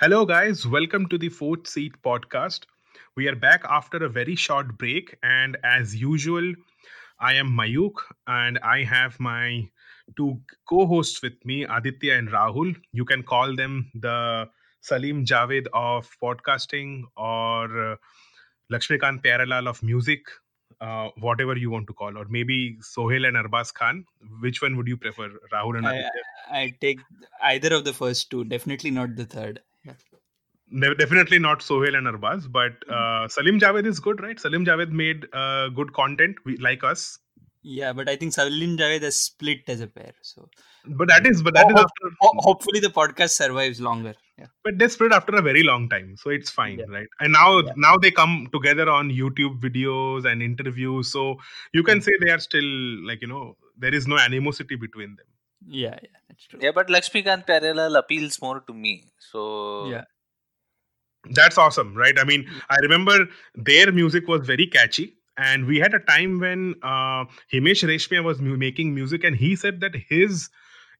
Hello, guys. Welcome to the Fourth Seat podcast. We are back after a very short break, and as usual, I am Mayuk, and I have my two co-hosts with me, Aditya and Rahul. You can call them the Salim Javed of podcasting or uh, Lakshmikant Pyarelal of music, uh, whatever you want to call, or maybe Sohail and Arbaz Khan. Which one would you prefer, Rahul and I, Aditya? I take either of the first two, definitely not the third. Yeah. Ne- definitely not Sohail and Arbaz, but uh, Salim Javed is good, right? Salim Javed made uh, good content, we, like us. Yeah, but I think Salim Javed has split as a pair. So But that is, but that Ho- is after, ho- hopefully the podcast survives longer. Yeah. but they split after a very long time, so it's fine, Yeah. right? And now, Yeah. now they come together on YouTube videos and interviews, so you can Mm. say they are still like you know there is no animosity between them. Yeah, yeah, that's true. Yeah, but Lakshmi Lakshmikant Pyarelal appeals more to me. So Yeah. That's awesome, right? I mean, I remember their music was very catchy. And we had a time when uh, Himesh Reshammiya was mu- making music, and he said that his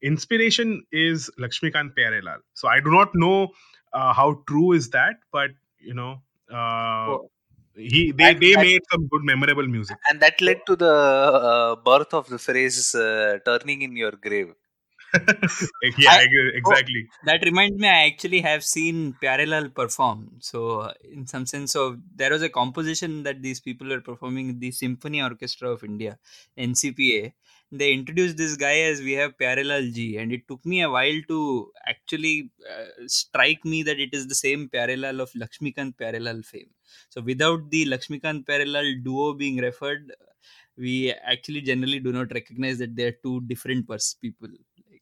inspiration is Lakshmikant Pyarelal. So I do not know uh, how true is that, but you know, uh, Oh, he they, And they that- made some good memorable music. and that led to the uh, birth of the phrase uh, "turning in your grave." yeah, I- ex- exactly. that reminds me, I actually have seen Pyarelal perform. So, uh, in some sense, of there was a composition that these people were performing the Symphony Orchestra of India, NCPA they introduced this guy as we have Pyarelal G, and it took me a while to actually uh, strike me that it is the same Pyarelal of Lakshmikant Pyarelal fame. So without the Lakshmikant Pyarelal duo being referred, uh, we actually generally do not recognize that they are two different pers- people.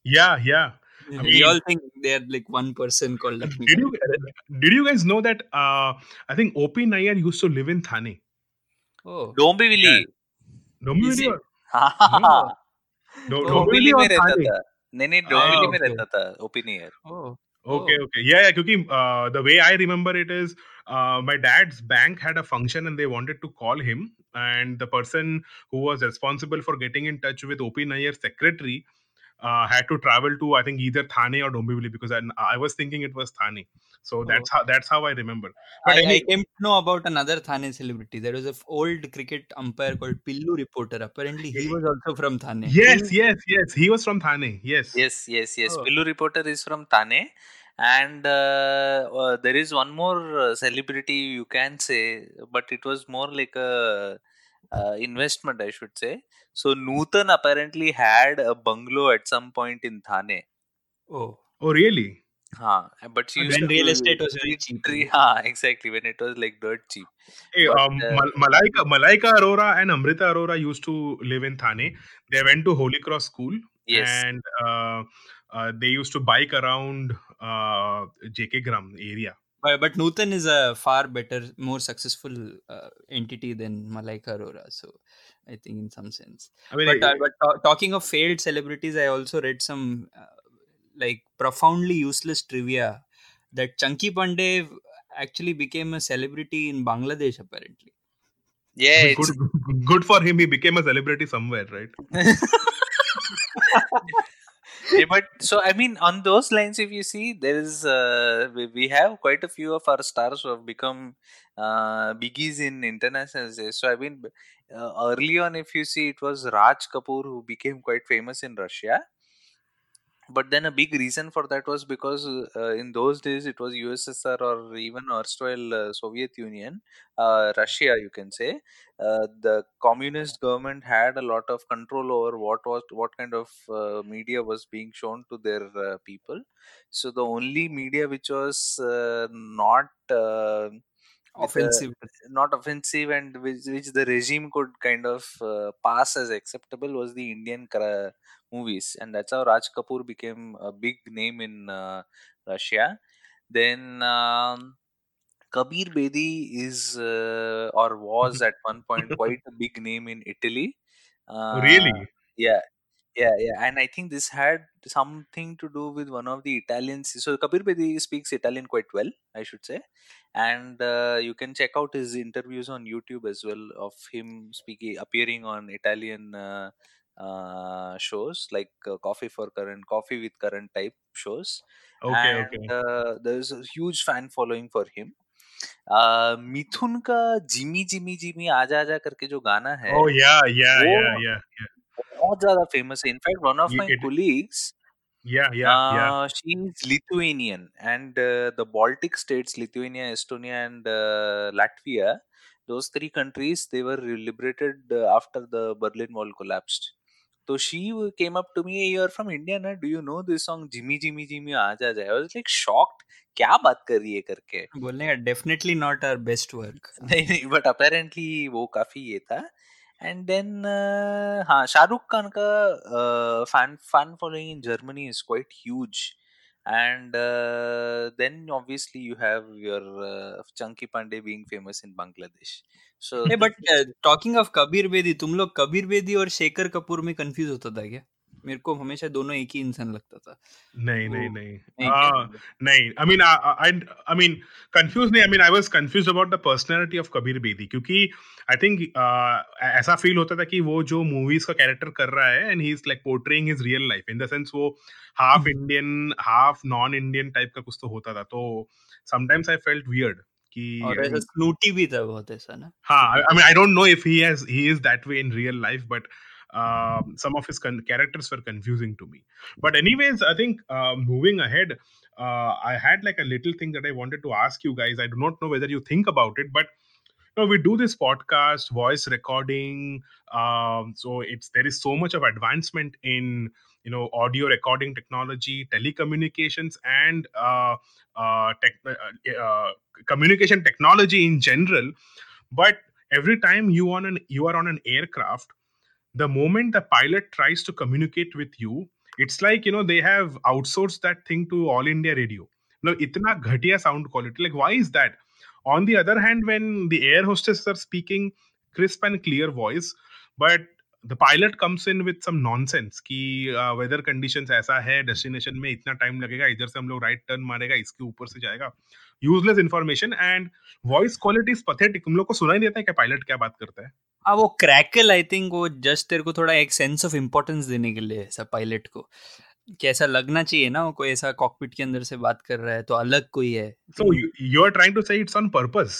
Yeah, yeah. I mean, we all think they're like one person called Lakshmi. Did you, did you guys know that uh, I think OP Nair used to live in Thane? Oh. Dombivli. Yeah. Dombivli. Dombivli way I remember it is my dad's bank head person who for getting in touch with opinion secretary because I was thinking it was Thane So that's how that's how I remember. But I, I came to know about another Thane celebrity. There was an old cricket umpire called Pillu Reporter. Apparently, he was also from Thane. yes, yes, yes. He was from Thane. Yes. yes yes yes Oh. Pillu reporter is from Thane and uh, uh, there is one more uh, celebrity you can say but it was more like a uh, investment I should say so Nutan apparently had a bungalow at some point in Thane Oh, Oh, really? Huh, but she When used to real estate was very cheap. treat- huh, exactly when it was like dirt cheap Hey, But, um, uh, Malaika, Malaika Arora and Amrita Arora used to live in Thane. They went to Holy Cross School yes and uh, uh, they used to bike around uh, JK Gram area. but, but Nutan is a far better, more successful uh, entity than Malaika Arora. So, I think in some sense. I mean, but uh, but ta- talking of failed celebrities, I also read some uh, like profoundly useless trivia that Chunky Pandey actually became a celebrity in Bangladesh. Apparently, yeah good, it's, good, good for him. He became a celebrity somewhere, right? Yeah, but so I mean, on those lines, if you see, there is uh, we, we have quite a few of our stars who have become uh, biggies in international stage. So I mean, uh, early on, if you see, it was Raj Kapoor who became quite famous in Russia. But then a big reason for that was because uh, in those days it was USSR or even erstwhile uh, Soviet Union, uh, Russia, you can say. Uh, the communist government had a lot of control over what was what kind of uh, media was being shown to their uh, people. So the only media which was uh, not uh, offensive. not offensive and which, which the regime could kind of uh, pass as acceptable was the Indian movies, and that's how Raj Kapoor became a big name in uh, Russia. Then um, Kabir Bedi is uh, or was at one point quite a big name in Italy. Uh, really? Yeah, yeah, yeah. And I think this had something to do with one of the Italians. So Kabir Bedi speaks Italian quite well, I should say. And uh, you can check out his interviews on YouTube as well of him speaking, appearing on Italian uh, uh, shows like uh, coffee for current Koffee with Karan type shows. Okay, and uh, there's a huge fan following for him. Mithun का Jimmy Jimmy Jimmy आजा आजा करके जो गाना है oh, yeah, yeah, वो yeah, yeah, yeah. बहुत ज्यादा फेमस है in fact one of my colleagues yeah yeah uh, yeah she's lithuanian and the baltic states lithuania estonia and latvia those three countries they were liberated after the berlin wall collapsed. तो she came up to me you are from India ना? Do you know this song Jimmy Jimmy Jimmy आ जा जाए? Was like shocked क्या बात कर रही है करके? बोलने का definitely not our best work नहीं नहीं बट अपेरेंटली वो काफ़ी ये था। एंड देन uh, हाँ, शाहरुख खान का fan following in Germany is quite huge and then obviously you have your Chunky Pandey being famous in Bangladesh so A but talking of Kabir Bedi तुम लोग कबीर बेदी और शेखर कपूर में कंफ्यूज होता था क्या मेरे को हमेशा दोनों एक ही इंसान लगता था। नहीं तो नहीं नहीं। आ, नहीं I mean I mean confuse नहीं I mean I was confuse about the personality of Kabir Bedi क्योंकि आई थिंक ऐसा फील होता था कि वो जो मूवीज़ का कैरेक्टर कर रहा है and he is like portraying his real life in the sense वो half Indian half non Indian type का कुछ तो होता था। तो समटाइम्स आई फेल्ट वियर्ड कि और ऐसा स्नूटी भी था बहुत ऐसा ना? हाँ I mean I don't know if he has he is that way in real life but um, some of his con- characters were confusing to me. But anyways, I think uh, moving ahead, uh, I had like a little thing that I wanted to ask you guys. I do not know whether you think about it, but you know, we do this podcast, voice recording. Um, so it's there is so much of advancement in you know audio recording technology, telecommunications, and uh, uh, tech, uh, uh, communication technology in general. But every time you on an you are on an aircraft, the moment the pilot tries to communicate with you, it's like you know they have outsourced that thing to All India Radio. No, itna ghatiya sound quality. Like why is that? On the other hand, when the air hostesses are speaking crisp and clear voice, but the pilot comes in with some nonsense कि weather conditions ऐसा है destination में इतना time लगेगा, इधर से हम लोग राइट टर्न मारेगा, इसके ऊपर से जाएगा। Useless information and voice quality pathetic तुम लोग को सुनाई देता है क्या पायलट क्या बात करता है? हाँ वो क्रैकल आई थिंक वो जस्ट तेरे को थोड़ा एक सेंस ऑफ़ इम्पोर्टेंस देने के लिए ऐसा पायलट को। कैसा लगना चाहिए ना कोई ऐसा कॉकपिट के अंदर से बात कर रहा है तो अलग कोई है so you are trying to say it's on purpose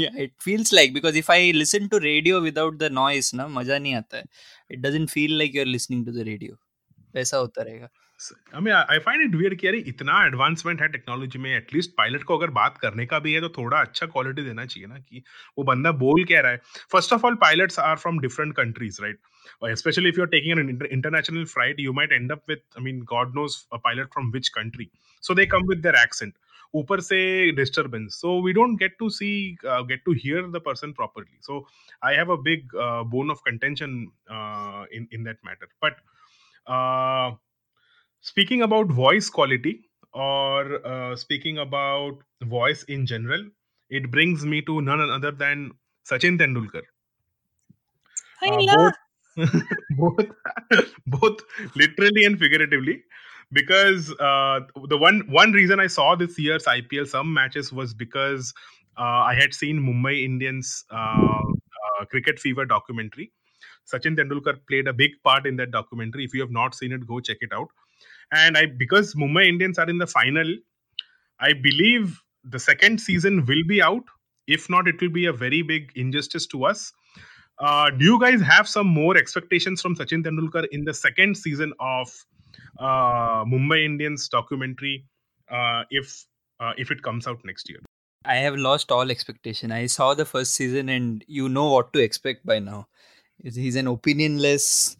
या it feels like because if I listen to radio without the noise ना मज़ा नहीं आता है. It doesn't feel like you are listening to the radio ऐसा होता रहेगा. इतना एडवांसमेंट है टेक्नोलॉजी में एटलीस्ट पायलट को अगर बात करने का भी है तो थोड़ा अच्छा क्वालिटी देना चाहिए ना कि वो बंदा बोल कह रहा है। First of all pilots are from different countries right specially international flight you might end up God knows pilot from which country so they come with their accent ऊपर से disturbance so we don't get to see get to hear the person properly so I have a big bone of contention in that matter but speaking about voice quality or uh, speaking about voice in general it brings me to none other than sachin tendulkar uh, both both both literally and figuratively because uh, the one one reason I saw this year's IPL some matches was because uh, I had seen Mumbai Indians uh, uh, cricket fever documentary. Sachin Tendulkar played a big part in that documentary. If you have not seen it, go check it out. And I because Mumbai Indians are in the final, I believe the second season will be out. If not, it will be a very big injustice to us. Uh, do you guys have some more expectations from Sachin Tendulkar in the second season of uh, Mumbai Indians documentary uh, if uh, if it comes out next year? I have lost all expectation. I saw the first season and you know what to expect by now. He's an opinionless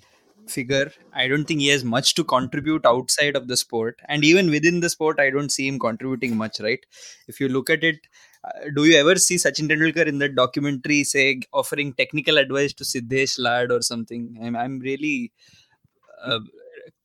figure. I don't think he has much to contribute outside of the sport. And even within the sport, I don't see him contributing much, right? If you look at it, uh, do you ever see Sachin Tendulkar in that documentary, say, offering technical advice to Siddesh Lad or something? I'm, I'm really uh,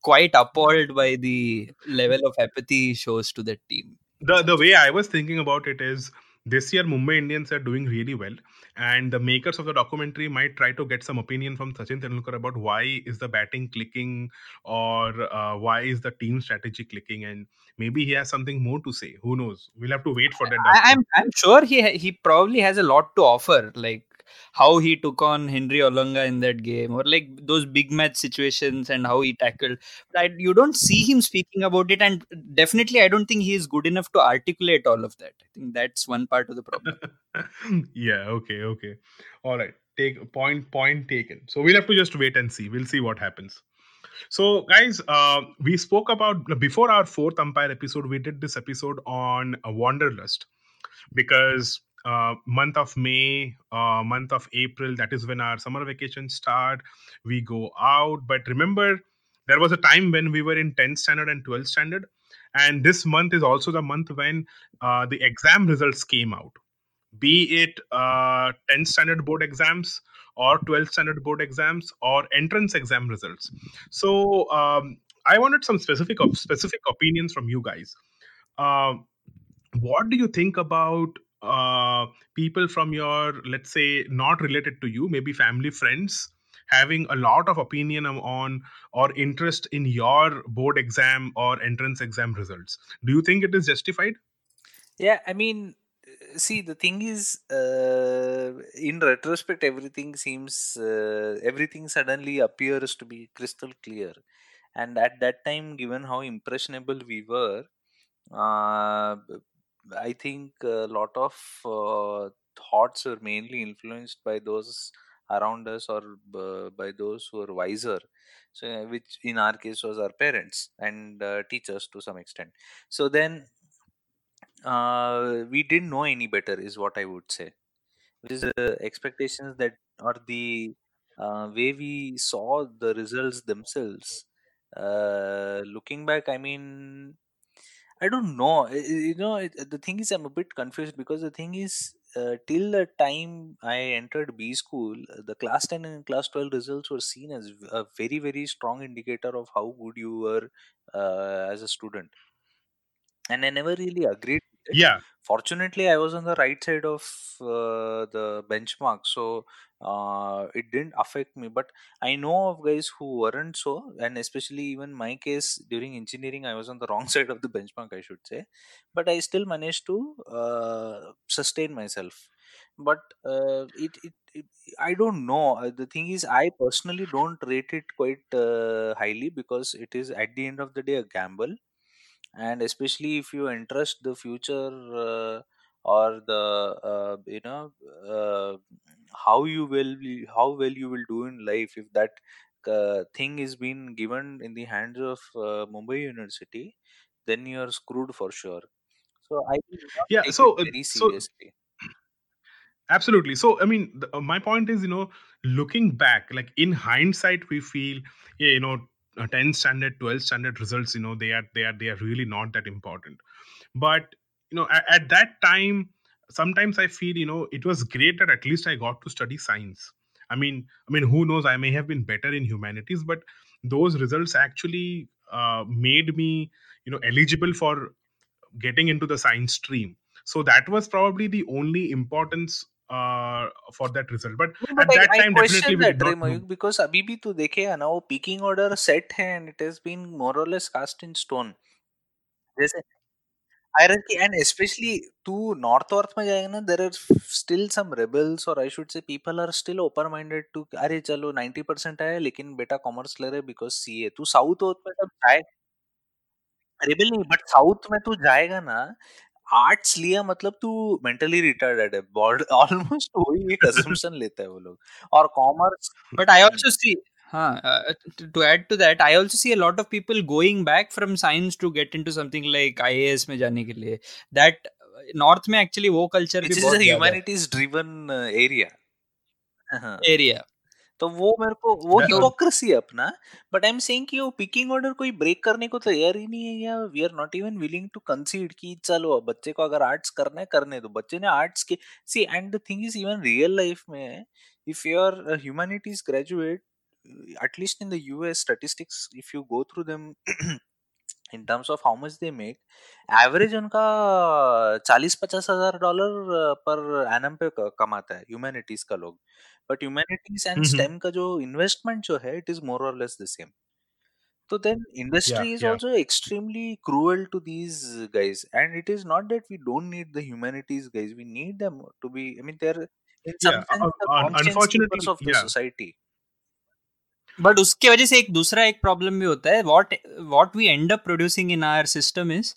quite appalled by the level of apathy he shows to that team. The the way I was thinking about it is this year Mumbai Indians are doing really well, and the makers of the documentary might try to get some opinion from Sachin Tendulkar about why is the batting clicking or uh, why is the team strategy clicking, and maybe he has something more to say. Who knows? We'll have to wait for that. I, I'm I'm sure he ha- he probably has a lot to offer. Like how he took on Henry Olonga in that game, or like those big match situations and how he tackled. I, you don't see him speaking about it, and definitely, I don't think he is good enough to articulate all of that. I think that's one part of the problem. yeah. Okay. Okay. All right. Take point. Point taken. So we'll have to just wait and see. We'll see what happens. So, guys, uh, we spoke about before our fourth umpire episode. We did this episode on a wanderlust because uh, month of May, uh, month of April, that is when our summer vacations start. We go out. But remember, there was a time when we were in 10th standard and 12th standard. And this month is also the month when uh, the exam results came out, be it uh, 10th standard board exams or 12th standard board exams or entrance exam results. So um, I wanted some specific specific opinions from you guys. Uh, what do you think about uh, people from your let's say not related to you maybe family friends having a lot of opinion on or interest in your board exam or entrance exam results. Do you think it is justified? Yeah i mean see the thing is uh, in retrospect everything seems uh, everything suddenly appears to be crystal clear. And at that time given how impressionable we were uh, I think a lot of uh, thoughts are mainly influenced by those around us or b- by those who are wiser. So, uh, which in our case was our parents and uh, teachers to some extent. So then uh, we didn't know any better, is what I would say. Which is the expectations that or the uh, way we saw the results themselves. Uh, looking back, I mean, I don't know. You know, the thing is, I'm a bit confused because the thing is, uh, till the time I entered B school, uh, the class 10 and class 12 results were seen as a very, very strong indicator of how good you were uh, as a student. And I never really agreed yeah fortunately i was on the right side of uh, the benchmark so uh, it didn't affect me but i know of guys who weren't so and especially even my case during engineering i was on the wrong side of the benchmark i should say. But i still managed to uh, sustain myself. But uh, it, it, it, i don't know. Uh, the thing is i personally don't rate it quite uh, highly because it is at the end of the day a gamble. And especially if you entrust the future uh, or the uh, you know uh, how you will be, how well you will do in life if that uh, thing is being given in the hands of uh, Mumbai University, then you are screwed for sure. So I yeah so uh, very so absolutely. So i mean the, uh, my point is you know looking back like in hindsight we feel yeah you know uh, 10 standard 12 standard results you know they are they are they are really not that important. But you know at, at that time sometimes i feel you know it was great that at least i got to study science. I mean i mean who knows? I may have been better in humanities but those results actually uh, made me you know eligible for getting into the science stream. So that was probably the only importance uh, for that result. But no, at that I, time definitely we did not because abibi to tu dekhe hai now peaking order set hai and it has been more or less cast in stone. Hierarchy and especially to north north में जाएगा ना there are still some rebels or I should say people are still open minded to अरे चलो 90% आया लेकिन बेटा commerce ले रहे because CA तू साउथ में जब जाए रेबल नहीं बट साउथ में तू जाएगा ना आर्ट्स लिया मतलब तू मेंटली रिटार्डेड है ऑलमोस्ट वही एक assumption लेता है वो लोग और commerce But I also see, huh, uh, to, to add to that, I also see a lot of people going back from science to get into something like IAS में जाने के लिए. That uh, North में actually वो culture which भी बहुत है. humanities driven area area. तो वो मेरे को वो हिपोक्रेसी है अपना बट आई एम सेइंग कि वो पिकिंग ऑर्डर कोई ब्रेक करने को तैयार ही नहीं है या we are not even willing to concede कि चलो बच्चे को अगर आर्ट्स करना है करने दो बच्चे ने आर्ट्स के सी and the thing is even real life में if you are humanities graduate at least in the US statistics if you go through them in terms of how much they make average उनका चालीस पचास हज़ार dollar per annum पे कमाता है humanities का लोग but humanities and Mhm. STEM का जो इन्वेस्टमेंट जो है it is more or less the same तो then industry yeah, is yeah. also extremely cruel to these guys and it is not that we don't need the humanities guys we need them to be i mean they're in some Yeah, sense uh, the uh, conscience unfortunately, of the yeah. society but उसके वजह से एक दूसरा एक problem भी होता है। What what we end up producing in our system is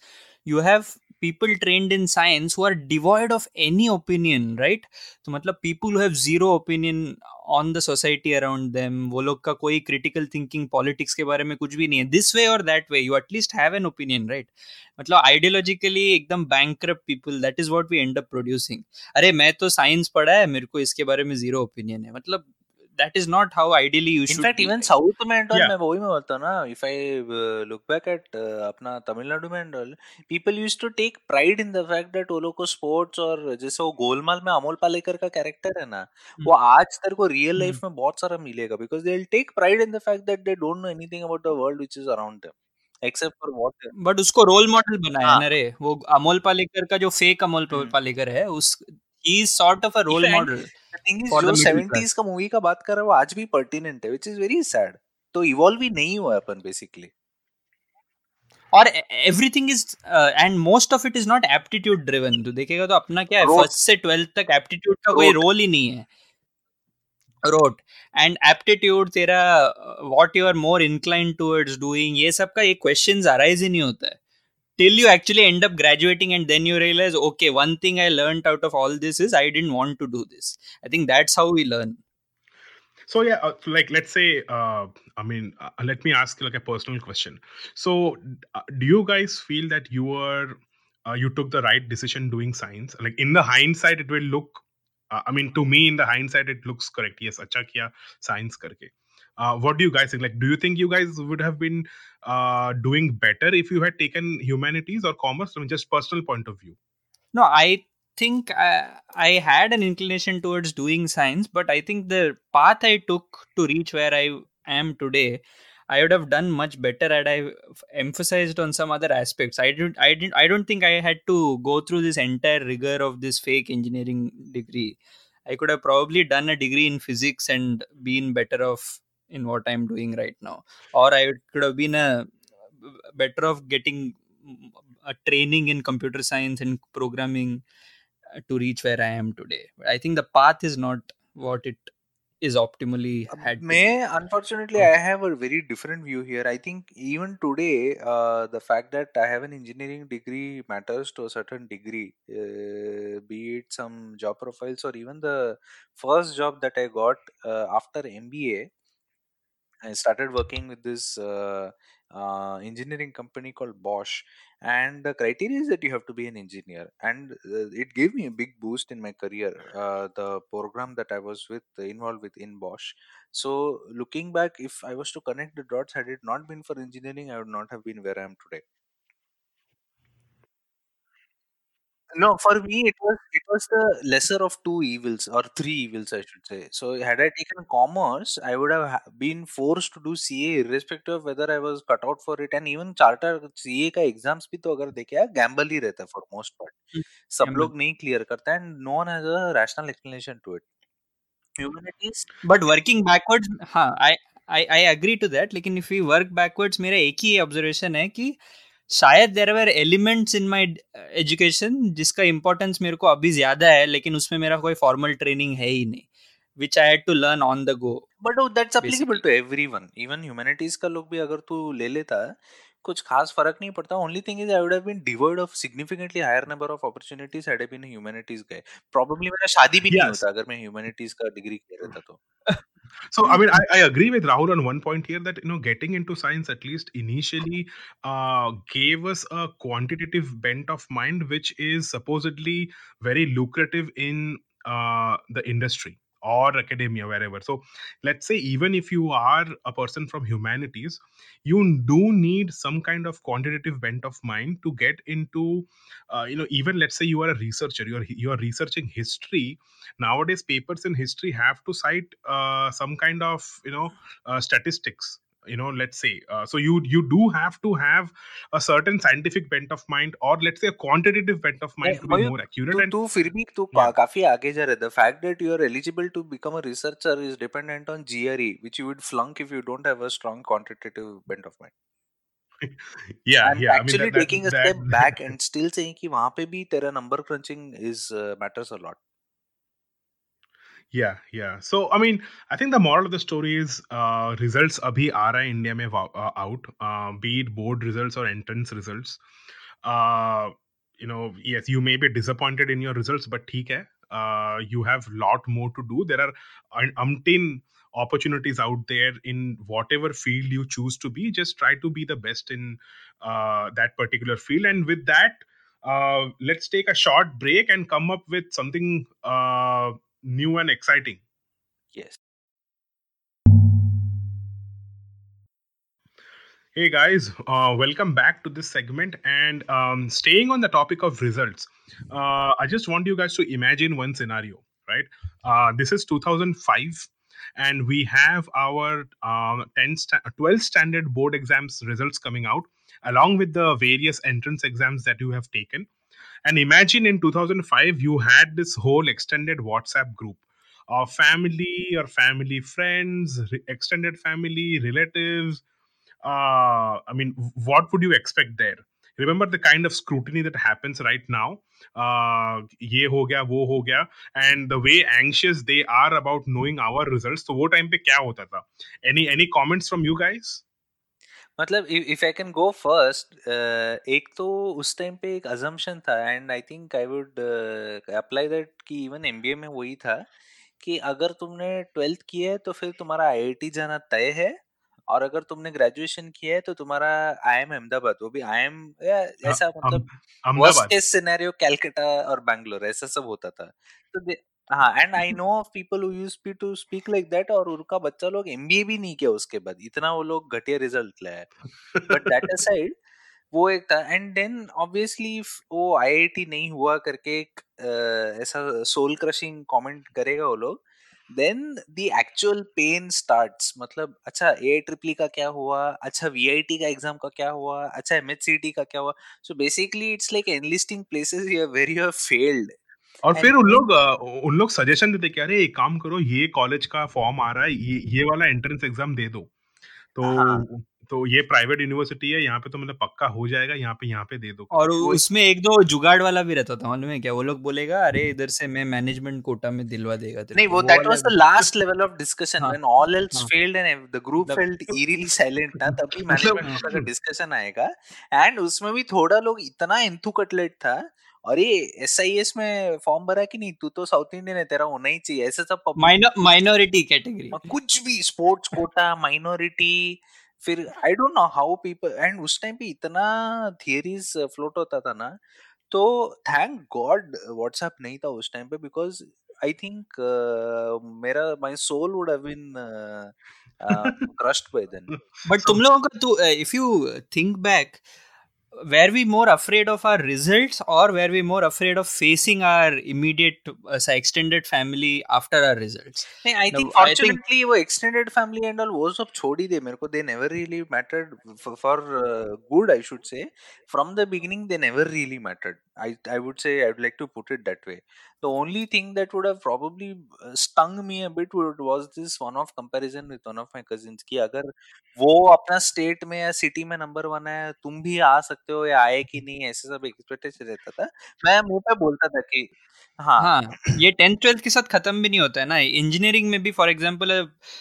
you have people trained in science who are devoid of any opinion right तो मतलब people have zero opinion on the society around them वो लोग का कोई critical thinking politics के बारे में कुछ भी नहीं है। दिस वे और that way you at least have an opinion right मतलब आइडियोलॉजिकली एकदम blank people that is what we end up producing अरे, मैं तो साइंस पढ़ा है, मेरे को इसके बारे में ज़ीरो ओपिनियन है। मतलब that is not how ideally you in should in fact be, even south में and all Yeah. मैं वही मैं बोलता हूँ ना if I uh, look back at uh, अपना तमिलनाडु में and all people used to take pride in the fact that वो लोग को sports और जैसे वो गोलमाल में अमोल पालेकर का कैरेक्टर है ना वो आज तेरे को रियल Hmm. लाइफ में बहुत सारा मिलेगा because they'll take pride in the fact that they don't know anything about the world which is around them except for what but उसको रोल मॉडल बनाया हाँ। ना रे वो अमोल पालेकर का जो फेक अमोल हम्म। पालेकर है उस he is sort of a role And model जो the middle 70s का मूवी का बात कर रहा है वो आज भी पर्टिनेंट है which is very sad. तो इवॉल्व ही नहीं हुआ अपन बेसिकली और everything is and most of it is not aptitude driven तो देखेगा तो अपना क्या है फ़र्स्ट से ट्वेल्थ तक एप्टीट्यूड का कोई रोल ही नहीं है। रोट एंड एप्टीट्यूड तेरा what you are more incline towards doing ये सब का ये क्वेश्चंस अराइज ही नहीं होता है। Till you actually end up graduating and then you realize okay one thing i learned out of all this is i didn't want to do this i think that's how we learn So yeah, uh, like let's say, uh, I mean, uh, let me ask like a personal question. So, uh, do you guys feel that you were, uh, you took the right decision doing science? Like in the hindsight, it will look. Uh, I mean, to me, in the hindsight, it looks correct. Yes, acha kiya science karke. Uh, what do you guys think? Like, do you think you guys would have been uh, doing better if you had taken humanities or commerce? From just personal point of view. No, I think I, I had an inclination towards doing science, but I think the path I took to reach where I am today, I would have done much better had I emphasized on some other aspects. I didn't, I didn't, I don't think I had to go through this entire rigor of this fake engineering degree. I could have probably done a degree in physics and been better off in what I'm doing right now, or I could have been a better off getting a training in computer science and programming uh, to reach where I am today. I think the path is not what it is optimally had. to. May unfortunately I have a very different view here. I think even today, uh, the fact that I have an engineering degree matters to a certain degree. Uh, be it some job profiles or even the first job that I got uh, after MBA. I started working with this uh, uh, engineering company called Bosch, and the criteria is that you have to be an engineer, and uh, it gave me a big boost in my career. Uh, the program that I was with involved with in Bosch. So looking back, if I was to connect the dots, had it not been for engineering, I would not have been where I am today. No, for me it was it was the lesser of two evils or three evils, I should say. So had I taken commerce, I would have ha- been forced to do CA irrespective of whether I was cut out for it. And even charter CA का exams भी तो अगर देखे gamble ही रहता है for most part. Hmm, सब. लोग नहीं clear करता and no one has a rational explanation to it. Humanities But working backwards, हाँ, I I I agree to that. लेकिन if we work backwards, मेरा एक ही observation है कि शायद there were elements in my education जिसका importance मेरे को अभी ज़्यादा है लेकिन उसमें मेरा कोई फॉर्मल ट्रेनिंग है ही नहीं which I had to learn on the go but that's applicable to everyone even humanities का लोग भी अगर तू ले लेता कुछ खास फ़र्क नहीं पड़ता। Only thing is I would have been devoid of significantly higher number of opportunities had been humanities गए प्रोबेबली मेरा शादी भी नहीं Yes. होता अगर मैं ह्यूमैनिटीज का डिग्री कर रहता तो। So I mean, I, I agree with Rahul on one point here that you know getting into science at least initially uh, gave us a quantitative bent of mind, which is supposedly very lucrative in uh, the industry or academia wherever. So let's say even if you are a person from humanities, you do need some kind of quantitative bent of mind to get into uh, you know even let's say you are a researcher, you are you are researching history nowadays papers in history have to cite uh, some kind of you know uh, statistics you know let's say uh, so you you do have to have a certain scientific bent of mind or let's say a quantitative bent of mind to be Mayur, more accurate तू and तू फिर भी तू Yeah. काफी आगे जा रहा है the fact that you are eligible to become a researcher is dependent on GRE which you would फ्लंक if you don't have a strong quantitative bent of mind yeah I'm yeah i mean actually that, that, taking a that, step back and still saying कि वहां पे भी तेरा number crunching is uh, matters a lot Yeah, yeah. So, I mean, I think the moral of the story is uh, results abhi aa India mein uh, out, uh, be it board results or entrance results. Uh, you know, yes, you may be disappointed in your results, but theek hai. Uh, you have lot more to do. There are un- umpteen opportunities out there in whatever field you choose to be. Just try to be the best in uh, that particular field. And with that, uh, let's take a short break and come up with something uh, new and exciting. Yes. Hey guys, uh, welcome back to this segment. And um, staying on the topic of results, uh, I just want you guys to imagine one scenario, right? Uh, this is 2005, and we have our uh, 10 sta- 12 standard board exams results coming out, along with the various entrance exams that you have taken. And imagine in 2005, you had this whole extended WhatsApp group of family or family friends, re- extended family, relatives. Uh, I mean, what would you expect there? Remember the kind of scrutiny that happens right now. Uh, ये हो गया, वो हो गया, and the way anxious they are about knowing our results. तो वो time पे क्या होता था? Any any comments from you guys? मतलब if I can go first एक तो उस टाइम पे एक अजम्पशन था and I think I would apply that कि इवन एमबीए में वही था कि अगर तुमने ट्वेल्थ किया है तो फिर तुम्हारा आईआईटी जाना तय है और अगर तुमने ग्रेजुएशन किया है तो तुम्हारा आई एम अहमदाबाद वो भी आई एम ऐसा मतलब वर्स्ट केस सिनेरियो कैलकाटा और बैंगलोर ऐसा सब होता था। तो हाँ and I know of people who use to speak like that और उनका बच्चा लोग एमबीए भी नहीं किया उसके बाद। इतना वो लोग घटिया रिज़ल्ट लाया बट दैट असाइड वो एक था एंड देन ऑब्वियसली वो आईआईटी नहीं हुआ करके एक ऐसा सोल क्रशिंग कमेंट करेगा वो लोग then the actual pain starts मतलब अच्छा ए आई ट्रिपली का क्या हुआ? अच्छा वीआईटी का एग्ज़ाम का क्या हुआ? अच्छा एमएचसीटी का क्या हुआ? So basically it's like enlisting places you where you failed और फिर उन लोग उन लोग सजेशन देते क्या अरे एक काम करो ये कॉलेज का फॉर्म आ रहा है ये ये वाला एंट्रेंस एग्ज़ाम दे दो। तो हाँ. तो ये प्राइवेट यूनिवर्सिटी है यहाँ पे तो मतलब पक्का हो जाएगा यहाँ पे यहाँ पे दे दो। और उसमें एक दो जुगाड़ वाला भी रहता था मालूम है क्या? वो लोग बोलेगा अरे इधर से मैं मैनेजमेंट कोटा में दिलवा देगा नहीं वो that was the last level of discussion when all else failed and the group felt eerily silent ना तभी मैनेजमेंट कोटा का डिस्कशन आएगा। एंड उसमें भी थोड़ा लोग इतना एंथू कटलेट था ये एस आई एस में फॉर्म भरा कि नहीं? तू तो साउथ इंडियन है तेरा होना ही चाहिए। ऐसे सब माइनॉरिटी कैटेगरी कुछ भी स्पोर्ट्स कोटा माइनॉरिटी फिर I don't know how people and उस टाइम पे इतना थियरीज फ्लोट होता था ना तो थैंक गॉड व्हाट्सएप नहीं था उस टाइम पे बिकॉज़ आई थिंक मेरा my soul would have been crushed by then but तुम लोगों का तो if you think back were we more afraid of our results or were we more afraid of facing our immediate uh, extended family after our results नहीं I think now, fortunately I think, वो extended family and all वो सब छोड़ ही दे मेरे को they never really mattered for, for uh, good I should say from the beginning they never really mattered I I would say I would like to put it that way The only thing that would have probably stung me a bit was this one of comparison with one of my cousins कि अगर वो अपना state में या city में number one है, तुम भी आ सकते हो या आए कि नहीं, ऐसे सब एक्सपेक्टेशन रहता था। मैं मुँह पे बोलता था कि हाँ। हाँ ये टेंथ ट्वेल्थ के साथ खत्म भी नहीं होता है ना। इंजीनियरिंग में भी for example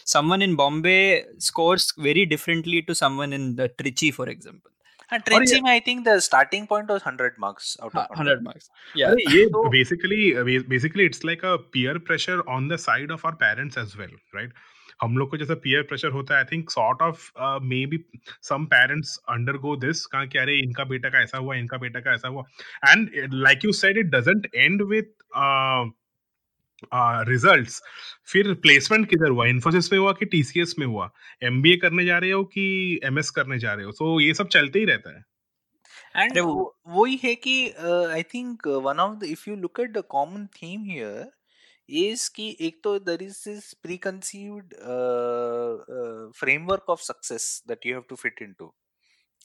someone in Bombay scores very differently to someone in Trichy for example ट्रेंची में I think the starting point was 100 marks out of 100 marks या ये basically basically it's like a peer pressure on the side of our parents as well right हम लोग को जैसा peer pressure होता है I think sort of maybe some parents undergo this कहा कि अरे इनका बेटा का ऐसा हुआ इनका बेटा का ऐसा हुआ। And like you said it doesn't end with results फिर प्लेसमेंट किधर हुआ? इन्फोसिस में हुआ कि टीसीएस में हुआ? एमबीए करने जा रहे हो कि एमएस करने जा रहे हो? सो so, ये सब चलते ही रहता है। एंड वही है कि I think one of the if you look at the common theme here is कि एक तो there is this preconceived framework of success that you have to fit into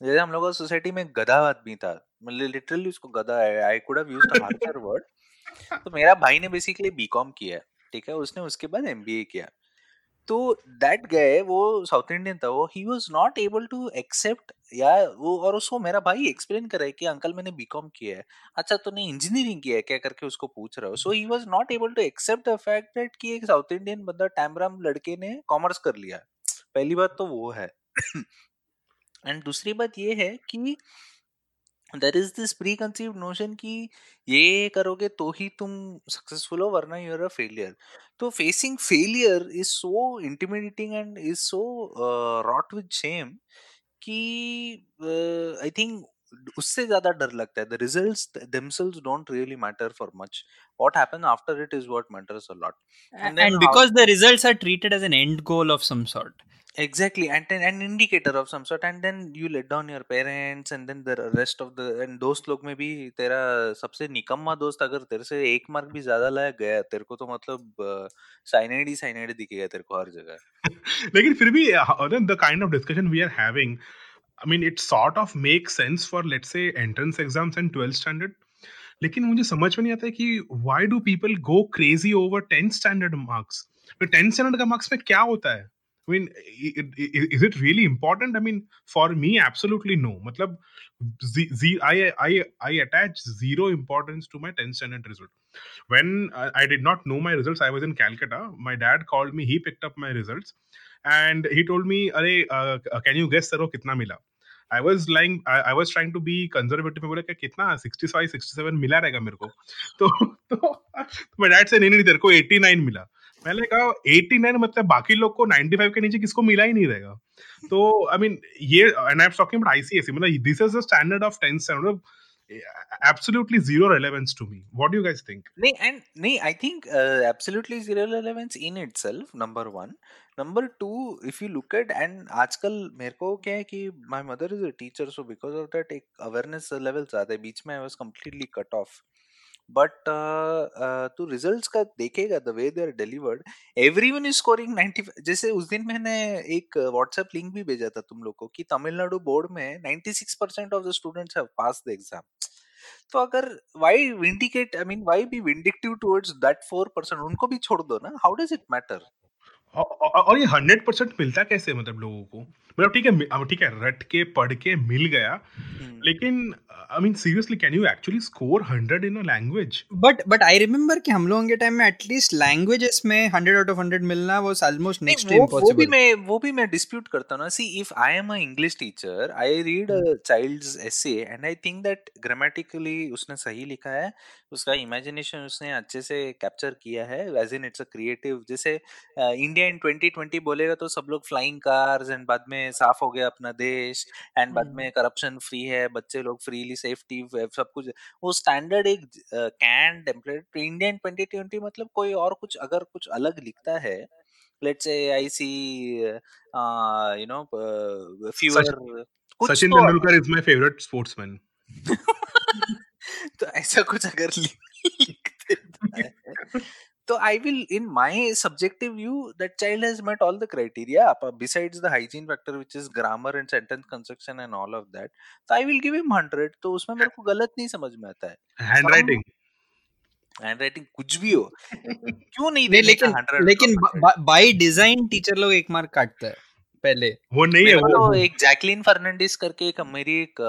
जैसे हम लोग सोसाइटी में गधा आदमी था। मतलब लिटरली उसको गधा है। I could have used a harsher word तो मेरा भाई ने बेसिकली बीकॉम किया, ठीक है? उसने उसके बाद एमबीए किया। तो दैट गए वो साउथ इंडियन था, वो ही was not able to accept या वो, और उसको मेरा भाई एक्सप्लेन करे कि, अंकल, मैंने बीकॉम किया है। अच्छा तूने इंजीनियरिंग किया है? क्या करके उसको पूछ रहा हो। So he was not able to accept the fact that कि एक साउथ इंडियन बंदा टैमराम लड़के ने कॉमर्स कर लिया। पहली बात तो वो है। एंड दूसरी बात ये है कि there is this preconceive notion कि ये करोगे तो ही तुम सक्सेसफुल हो वरना यू आर अ फेलियर। तो facing failure is so intimidating and is so wrought with shame कि आई थिंक उससे ज़्यादा डर लगता है। The result themselves don't really matter for much what happen after it is what matters a lot and because the results are treated as an end goal of some sort exactly and then an indicator of some sort and then you let down your parents and then the rest of the and दोस्त लोग में भी तेरा सबसे निकम्मा दोस्त अगर तेरे से एक मार्क भी ज़्यादा लाया गया तेरे को तो मतलब साइनाइड ही साइनाइड दिखेगा तेरे को हर जगह लेकिन फिर भी the kind of discussion we are having I mean, it sort of makes sense for let's say entrance exams and 12th standard. लेकिन मुझे समझ में नहीं आता है कि why do people go crazy over 10th standard marks? तो 10th standard का marks में क्या होता है? I mean, is it really important? I mean, for me, absolutely no. Matlab, z- z- I, I, I attach zero importance to my 10th standard result. When I did not know my results, I was in Calcutta. My dad called me. He picked up my results, and he told me, "Are, uh, can you guess sir कितना मिला?" I was lying. I, I was trying to be conservative. मैं बोला क्या कितना 65, 67 मिला रहेगा मेरे को तो तो my dad said नहीं नहीं तेरे को 89 मिला मैंने कहा 89 मतलब बाकी लोग को 95 के नीचे किसको मिला ही नहीं रहेगा तो आई मीन ये and I am talking about ICSE मतलब this is the standard of 10th standard zero relevance to me what do you guys think nee, and nee, i think uh, absolutely zero relevance in itself number one number two if you look at and आजकल मेरे को क्या है कि my mother is a teacher so because of that एक awareness level ज़्यादा है बीच में I was completely cut off but तू रिजल्ट्स का देखेगा the way they are delivered everyone is scoring 90 जैसे उस दिन मैंने एक व्हाट्सएप लिंक भी भेजा था तुम लोग को कि तमिलनाडु बोर्ड में 96% of the students have pass the exam तो अगर why vindicate I mean why be vindictive towards that 4% उनको भी छोड़ दो ना। हाउ डज इट मैटर और ये हंड्रेड परसेंट मिलता कैसे मतलब लोगों को? मतलब ठीक है ठीक है रट के पढ़ के मिल गया लेकिन I mean, seriously, can you actually score 100 in a language? But but I remember कि हम लोगों के टाइम में एटलीस्ट languages में 100 out of 100 मिलना was almost next to impossible. वो भी मैं वो भी मैं dispute करता ना. See, if I am a English teacher, I read a child's essay and I think that grammatically उसने सही लिखा है, उसका imagination उसने अच्छे से capture किया है. As in it's a creative. जैसे इंडिया इन 2020 बोलेगा तो सब लोग फ्लाइंग कार्स एंड बाद में साफ़ हो गया अपना देश एंड बाद में करप्शन फ्री है, बच्चे लोग फ्रीली सेफ्टी सब कुछ। वो स्टैंडर्ड एक can template Indian twenty twenty मतलब कोई और कुछ अगर कुछ अलग लिखता है let's say I see you know fever Sachin Tendulkar is my favourite sportsman तो ऐसा कुछ अगर लिखते तो I will in my subjective view that child has met all the criteria besides the hygiene factor which is grammar and sentence construction and all of that तो I will give him 100 तो उसमें मेरे को गलत नहीं समझ में आता है। हैंडराइटिंग हैंडराइटिंग कुछ भी हो। क्यों नहीं दे लेकिन लेकिन बाय डिज़ाइन टीचर लोग एक मार्क काटते हैं पहले। वो नहीं है वो तो एक जैकलिन फर्नांडिस करके एक मेरी एक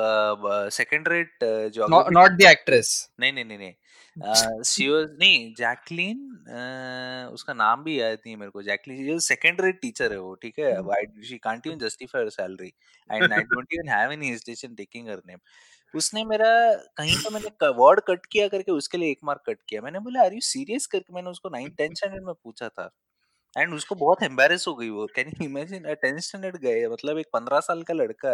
सेकंड रेट जो नॉट द एक्ट्रेस नहीं नहीं नहीं। शी वाज नहीं जैकलीन उसका नाम भी याद नहीं मेरे को। जैकलीन सेकंड रेट टीचर है वो ठीक है? She can't even justify her salary and I don't even have any hesitation taking her name उसने मेरा कहीं तो मैंने वर्ड कट किया करके उसके लिए एक मार्क कट किया। मैंने बोला आर यू सीरियस करके मैंने उसको नाइन टेंथ स्टैंडर्ड में पूछा था। एंड उसको बहुत एम्बेरस हो गई वो। Can you imagine? Tenth standard गए मतलब एक पंद्रह साल का लड़का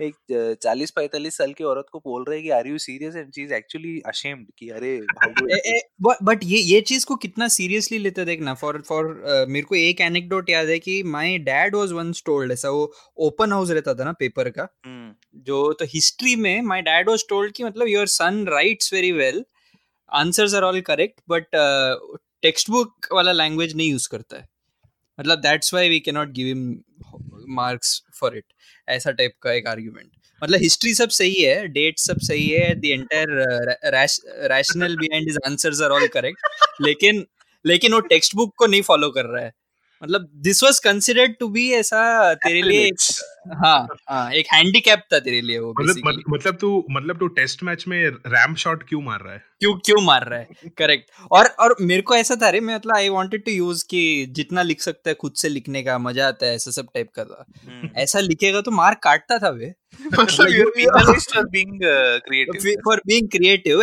एक चालीस पैंतालीस साल की औरत को बोल रहे है कि are you serious and she is actually ashamed कि अरे बट ये ये चीज़ को कितना सीरियसली लेते देखना? फॉर फॉर मेरे को एक एनेक्डोट याद है कि my dad was once told ऐसा वो ओपन हाउस रहता था ना पेपर का जो तो हिस्ट्री में माय डैड वाज टोल्ड कि मतलब your son writes very well answers are all correct but textbook वाला लैंग्वेज नहीं यूज़ करता है। मतलब that's why we can not give him marks for it ऐसा टाइप का एक आर्ग्यूमेंट मतलब हिस्ट्री सब सही है डेट सब सही है the entire rationale behind his answers are all correct लेकिन लेकिन वो टेक्स्ट बुक को नहीं फॉलो कर रहा है. मतलब this was considered to be ऐसा तेरे लिए हाँ हाँ एक हैंडीकैप था तेरे लिए वो मतलब मतलब तू मतलब तू टेस्ट मैच में रैम शॉट क्यों मार रहा है? क्यों क्यों मार रहा है करेक्ट और और मेरे को ऐसा था रे मैं मतलब आई वांटेड टू यूज़ कि जितना लिख सकता है खुद से लिखने का मज़ा आता है ऐसा सब टाइप का था हम्म। ऐसा लिखेगा तो मार्क काटता था वे uh, creative for being creative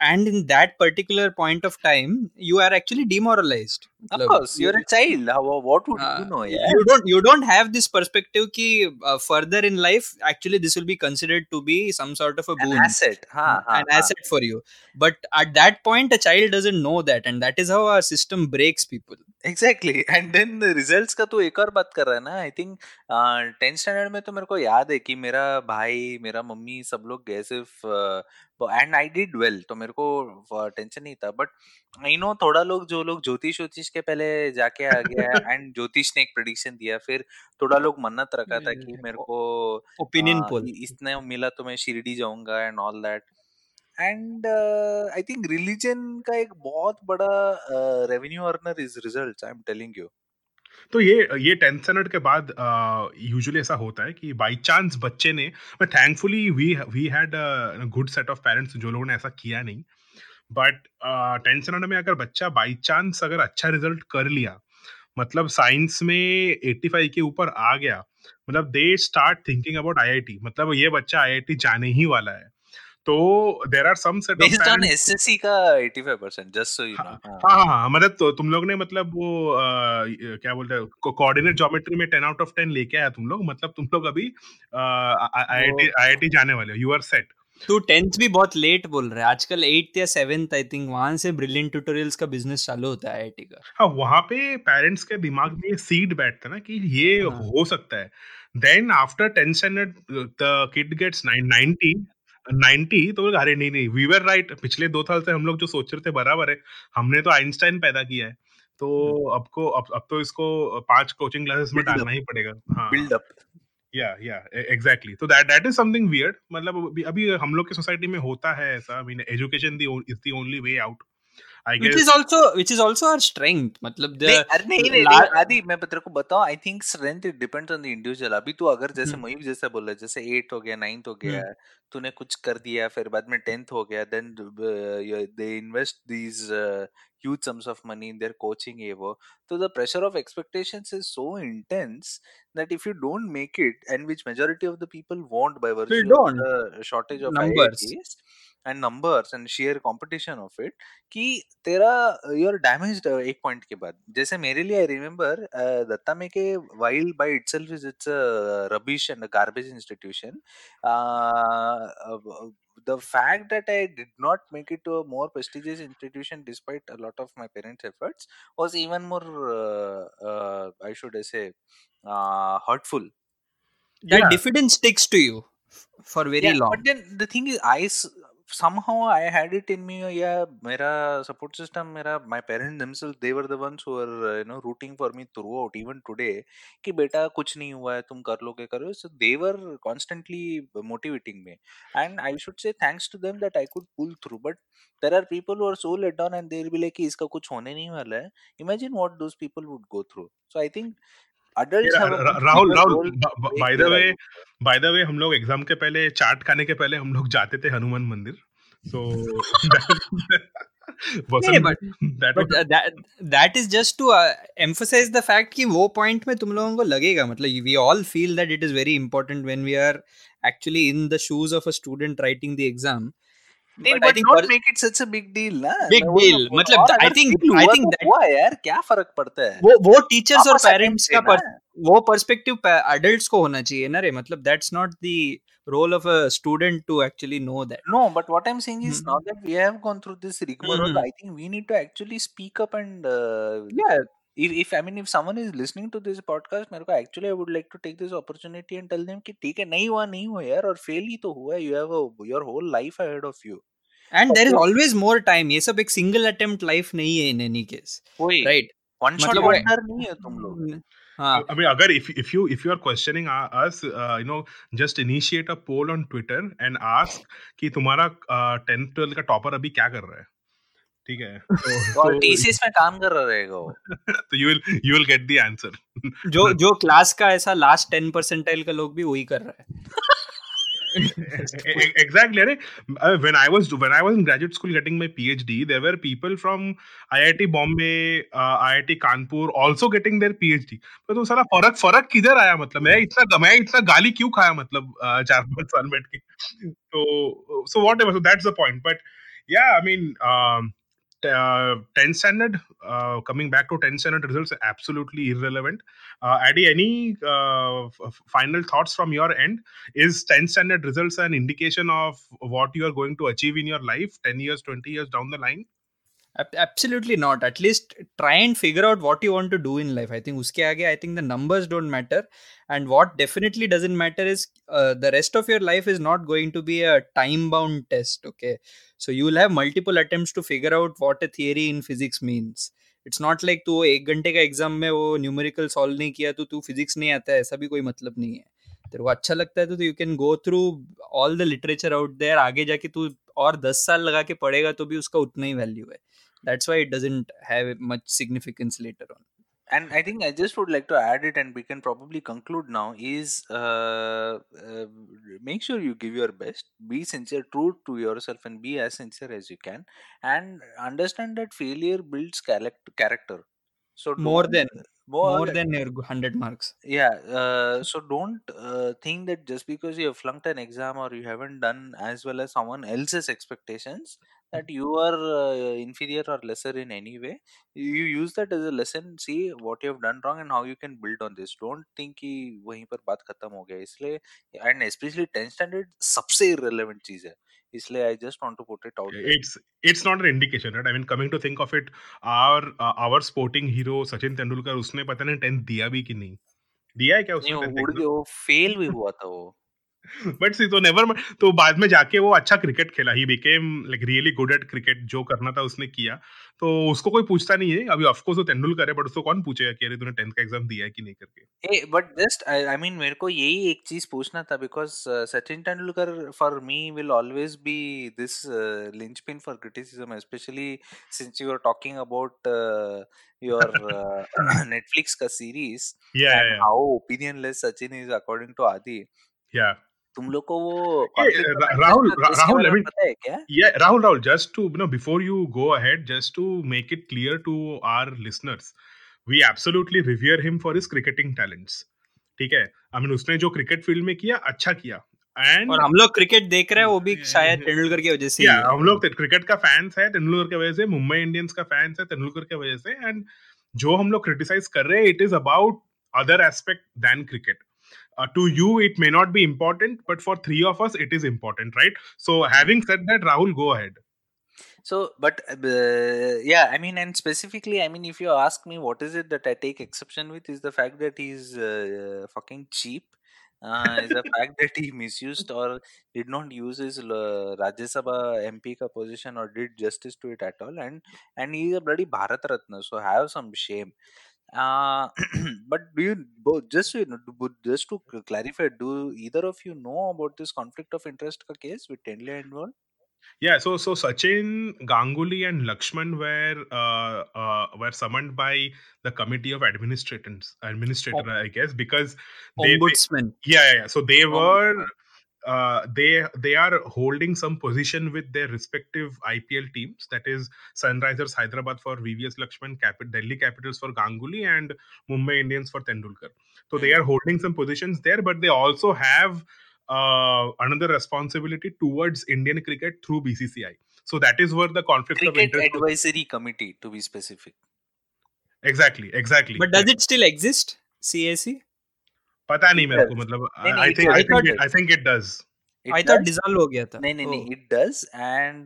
and in that particular point of time you are actually demoralized of course you're a child How, what would uh, you know yeah? you don't you don't have this perspective ki uh, further in life actually this will be considered to be some sort of a boon an asset ha, ha, an ha. asset for you but at that point a child doesn't know that and that is how our system breaks people. Exactly and then results का तो एक और बात कर रहा है ना I think tenth standard में तो मेरे को याद है कि मेरा भाई मेरा मम्मी सब लोग गए सिर्फ़ एंड आई डिड वेल तो मेरे को टेंशन नहीं था बट आई नो थोड़ा लोग जो लोग ज्योतिष ज्योतिष के पहले जाके आ गया एंड ज्योतिष ने एक प्रोडिक्शन दिया फिर थोड़ा लोग मन्नत रखा था कि मेरे को ओपिनियन पोल इसने मिला तो मैं शिरडी जाऊँगा and all that and I think religion का एक बहुत बड़ा revenue earner is result I am telling you तो ये ये टेंथ स्टैंडर्ड के बाद यूजुअली ऐसा होता है कि बाई चांस बच्चे ने मैं thankfully we we had good set of parents जो लोगों ने ऐसा किया नहीं। बट टेंथ स्टैंडर्ड में अगर बच्चा बाई चांस अगर अच्छा रिज़ल्ट कर लिया मतलब साइंस में 85 के ऊपर आ गया मतलब they start thinking about IIT मतलब ये बच्चा आईआईटी जाने ही वाला है। तो there are some set based on SSC का 85% जस्ट सो यू नो हाँ हाँ। हाँ मतलब तो तुम लोग ने मतलब वो आ, क्या बोलते हैं कोऑर्डिनेट ज्योमेट्री में 10 आउट ऑफ़ 10 लेके आया तुम लोग मतलब तुम लोग अभी आईआईटी आईआईटी जाने वाले हो यू आर सेट तू टेंथ भी बहुत लेट बोल रहा है आजकल एट्थ या सेवेंथ आई थिंक वहाँ से ब्रिलियंट ट्यूटोरियल्स का बिज़नेस चालू होता है आईआईटी का। हाँ वहाँ पे पेरेंट्स के दिमाग में सीड बैठता है ना कि ये हाँ. हो सकता है। Then after tenth standard the kid gets 90 ninety तो अरे नहीं नहीं वी वर राइट पिछले दो साल से हम लोग जो सोच रहे थे बराबर है हमने तो आइंस्टाइन पैदा किया है। तो हम्म। अब को अब, अब तो इसको पाँच कोचिंग क्लासेस में डालना ही पड़ेगा। हाँ। बिल्ड अप या या एग्जैक्टली तो that that is something weird मतलब अभी, अभी हम लोग की सोसाइटी में होता है ऐसा। I mean education the is the only way out I which is also which is also our strength मतलब the नहीं नहीं नहीं, आदि मैं तेरे को बताऊँ I think strength it depends on the individual अभी तू अगर जैसे मयूक जैसा बोल रहा है जैसे एट हो गया नाइन्थ हो गया तूने कुछ कर दिया फिर बाद में टेंथ हो गया then they invest these huge sums of money in their coaching evo so the pressure of expectations is so intense that if you don't make it and which majority of the people won't by virtue of the shortage of numbers IITs, and numbers and share competition of it कि तेरा your damaged एक point के बाद जैसे मेरे लिए I remember Dutta में के wild by itself is it's rubbish and garbage institution the fact that I did not make it to a more prestigious institution despite a lot of my parents' efforts was even more, uh, uh, I should say, uh, hurtful. That yeah. diffidence sticks to you for very yeah, long. But then the thing is, I somehow I had it in me. Yeah, मेरा support system, मेरा my parents themselves, they were the ones who were you know rooting for me throughout even today. कि बेटा कुछ नहीं हुआ है तुम कर लोगे करो. So they were constantly motivating me, and I should say thanks to them that I could pull through. But there are people who are so let down and they'll be like कि इसका कुछ होने नहीं वाला है. Imagine what those people would go through. So I think Rahul Rahul by the way by the way हम लोग exam के पहले चाट खाने के पहले हम लोग जाते थे हनुमान मंदिर so that is just to emphasize the fact कि वो पॉइंट में तुम लोगों को लगेगा मतलब we all feel that it is very important when we are actually in the shoes of a student writing the exam नहीं but don't make it such a big deal ना बिग डील मतलब I think I think that हुआ यार क्या फ़र्क पड़ता है वो वो टीचर्स और पेरेंट्स का पर, वो पर्सपेक्टिव एडल्ट्स को होना चाहिए ना रे मतलब that's not the role of a student to actually know that no but what i'm saying is mm-hmm. now that we have gone through this rigmarole mm-hmm. i think we need to actually speak up and uh, yeah if, if I mean if someone is listening to this podcast मेरे को actually I would like to take this opportunity and tell them कि ठीक है नहीं हुआ नहीं हुआ यार और ही तो हुआ है you have a, your whole life ahead of you and there is always more time ये सब एक सिंगल अटेम्प्ट लाइफ नहीं है in any case right one shot wonder नहीं है तुम लोग हाँ I mean, अगर if if you if you are questioning us, uh, you know, just initiate a poll on Twitter and ask कि तुम्हारा टेंथ uh, ट्वेल्थ का topper अभी क्या कर रहा है ठीक है तो और टीसीएस में काम कर रहा रहेगा वो तो you will you will get the answer जो जो क्लास का ऐसा लास्ट टेन परसेंटाइल का लोग भी वही कर रहा है exactly uh, when i was when i was in graduate school getting my phd there were people from iit bombay uh, iit kanpur also getting their phd तो सारा फ़र्क फ़र्क किधर आया मतलब मैं इतना मैं इतना गाली क्यों खाया मतलब चार पाँच साल बैठ के तो so whatever so that's the point but yeah i mean um, uh, 10 standard uh, coming back to 10 standard results absolutely irrelevant. Uh, any uh, f- final thoughts from your end? Is 10 standard results an indication of what you are going to achieve in your life 10 years 20 years down the line absolutely not at least try and figure out what you want to do in life I think उसके आगे I think the numbers don't matter and what definitely doesn't matter is the rest of your life is not going to be a time bound test okay so you will have multiple attempt to figure out what a theory in physics means it's not like तू एक घंटे का exam में वो numerical solve नहीं किया तो तू फिजिक्स नहीं आता है, ऐसा भी कोई मतलब नहीं है। तेरे को अच्छा लगता है तो you can go through all the literature out there आगे जाके तू और दस साल लगा के पढ़ेगा तो भी उसका उतना ही वैल्यू है। That's why it doesn't have much significance later on. And i think i just would like to add it and we can probably conclude now is uh, uh, make sure you give your best be sincere true to yourself and be as sincere as you can and understand that failure builds character so more than more, more than your 100 marks. Yeah uh, so don't uh, think that just because you have flunked an exam or you haven't done as well as someone else's expectations that you are uh, inferior or lesser in any way you use that as a lesson see what you have done wrong and how you can build on this don't think कि वहीं पर बात खत्म हो गया इसलिए and especially 10 standard सबसे irrelevant चीज़ है इसलिए I just want to put it out there. It's it's not an indication, right? I mean, coming to think of it, our uh, our sporting hero Sachin Tendulkar उसने पता नहीं टेंथ दिया भी कि नहीं दिया है क्या उसने नहीं उड़ गया फेल भी हुआ था वो बट सी तो नेवर तो बाद में जाके वो अच्छा क्रिकेट खेला ही became like really good at cricket जो करना था उसने किया तो उसको कोई पूछता नहीं है अभी ऑफ़ कोर्स वो तेंदुलकर है बट उसको कौन पूछेगा कि अरे तूने 10th का एग्ज़ाम दिया है कि नहीं करके ए बट जस्ट आई मीन मेरे को यही एक चीज़ पूछना था because Sachin Tendulkar for me will always be this linchpin for criticism specially since you are talking about your uh, Netflix ka series yeah, and yeah. how opinionless Sachin is according to Adi. Yeah. तुम लोग को वो राहुल राहुल आई है या Rahul Rahul just to you know before you go ahead just to make it clear to our listeners we absolutely revere him for his cricketing talents ठीक है? I mean उसने जो क्रिकेट फ़ील्ड में किया अच्छा किया। एंड और हम लोग क्रिकेट देख रहे हैं वो भी शायद तेंदुलकर की वजह से या हम लोग क्रिकेट का फैंस है तेंदुलकर की वजह से मुंबई इंडियंस का फैंस है तेंदुलकर की वजह से। एंड जो हम लोग क्रिटिसाइज कर रहे हैं it is about other aspect than cricket uh, to you it may not be important but for three of us it is important right? So having said that rahul go ahead. So but uh, yeah i mean and specifically i mean if you ask me what is it that i take exception with is the fact that he's uh, fucking cheap uh, is the fact that he misused or did not use his uh, Rajya Sabha MP ka position or did justice to it at all. And and he's a bloody Bharat Ratna so have some shame uh, but do you both just to, just to clarify, do either of you know about this conflict of interest ka case with Tendley involved? Yeah, so so Sachin, Ganguly, and Lakshman were uh, uh, were summoned by the committee of administrators, administrator, oh. I guess, because they, ombudsman. They, yeah, yeah, yeah, So they were uh, they they are holding some position with their respective IPL teams. That is Sunrisers Hyderabad for VVS Lakshman, Cap- Delhi Capitals for Ganguly, and Mumbai Indians for Tendulkar. So they are holding some positions there, but they also have uh, another responsibility towards Indian cricket through BCCI. So that is where the conflict cricket of interest advisory committee, to be specific. Exactly, exactly. But does it still exist? CAC? पता नहीं मेरे को मतलब I think I think I think it does I thought dissolve हो गया था नहीं नहीं नहीं it does and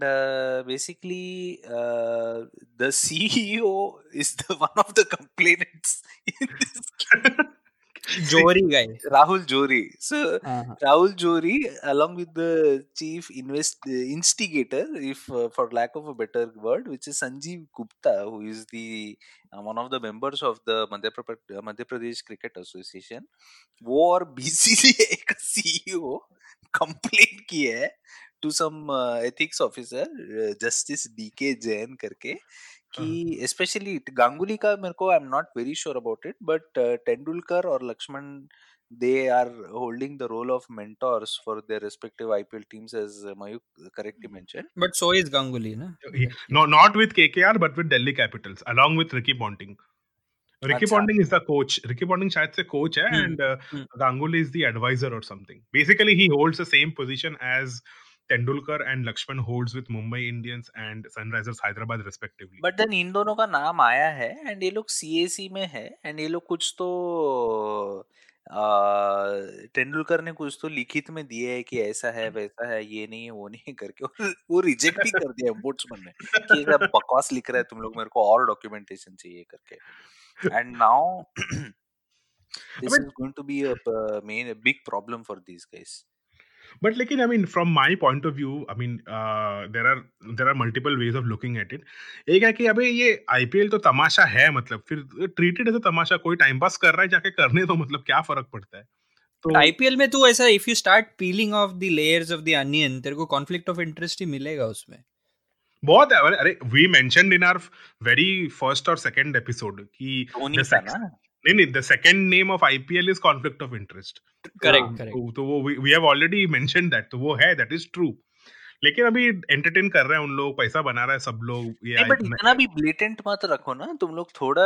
basically the CEO is the one of the complainants in this Jory guy. Rahul Jory. So uh-huh. Rahul Jory, along with the chief invest uh, instigator, if uh, for lack of a better word, which is Sanjeev Gupta, who is the uh, one of the members of the Madhya, uh, Madhya Pradesh Cricket Association, वो और BCCI का CEO complain की है some uh, ethics officer, uh, Justice D.K. Jain करके कि specially Ganguly का मेरे को I am not very sure about it but Tendulkar और Laxman they are holding the role of mentors for their respective IPL teams as Mayuk correctly mention but so is Ganguly ना no not with KKR but with Delhi Capitals along with Ricky Ponting Ricky Ponting is the coach Ricky Ponting शायद से coach है and Ganguly is the advisor और something basically he holds the same position as Tendulkar and Lakshman holds with Mumbai Indians and Sunrisers Hyderabad respectively. But then इन दोनों का नाम आया है and ये लोग सीएसी में है एंड ये लोग कुछ तो तेंदुलकर ने कुछ तो लिखित में दिए है कि ऐसा है वैसा है ये नहीं है वो नहीं है करके और वो रिजेक्ट भी कर दिया ombudsman ने कि ये बकवास लिख रहा है तुम लोग मेरे को और डॉक्यूमेंटेशन चाहिए करके and now this mean- is going to be a uh, main a big problem for these guys But like, I mean, from my point of view, I mean, uh, there are there are multiple ways of looking at it. एक है कि अबे ये IPL तो तमाशा है मतलब फिर treated as तमाशा कोई टाइम पास कर रहा है जाके करने तो मतलब क्या फ़र्क पड़ता है? तो आईपीएल में तू ऐसा if you start peeling off the layers of the onion तेरे को कॉन्फ्लिक्ट ऑफ़ इंटरेस्ट ही मिलेगा उसमें। बहुत है। अरे- we mentioned in our very first और सेकंड एपिसोड कि धोनी का ना? नहीं नहीं the second name of IPL is conflict of interest correct correct तो वो we have already mentioned that तो वो है दैट इज़ ट्रू लेकिन अभी एंटरटेन कर रहे हैं उन लोग पैसा बना रहा है सब लोग ये नहीं बट इतना भी ब्लेटेंट मत रखो ना तुम लोग थोड़ा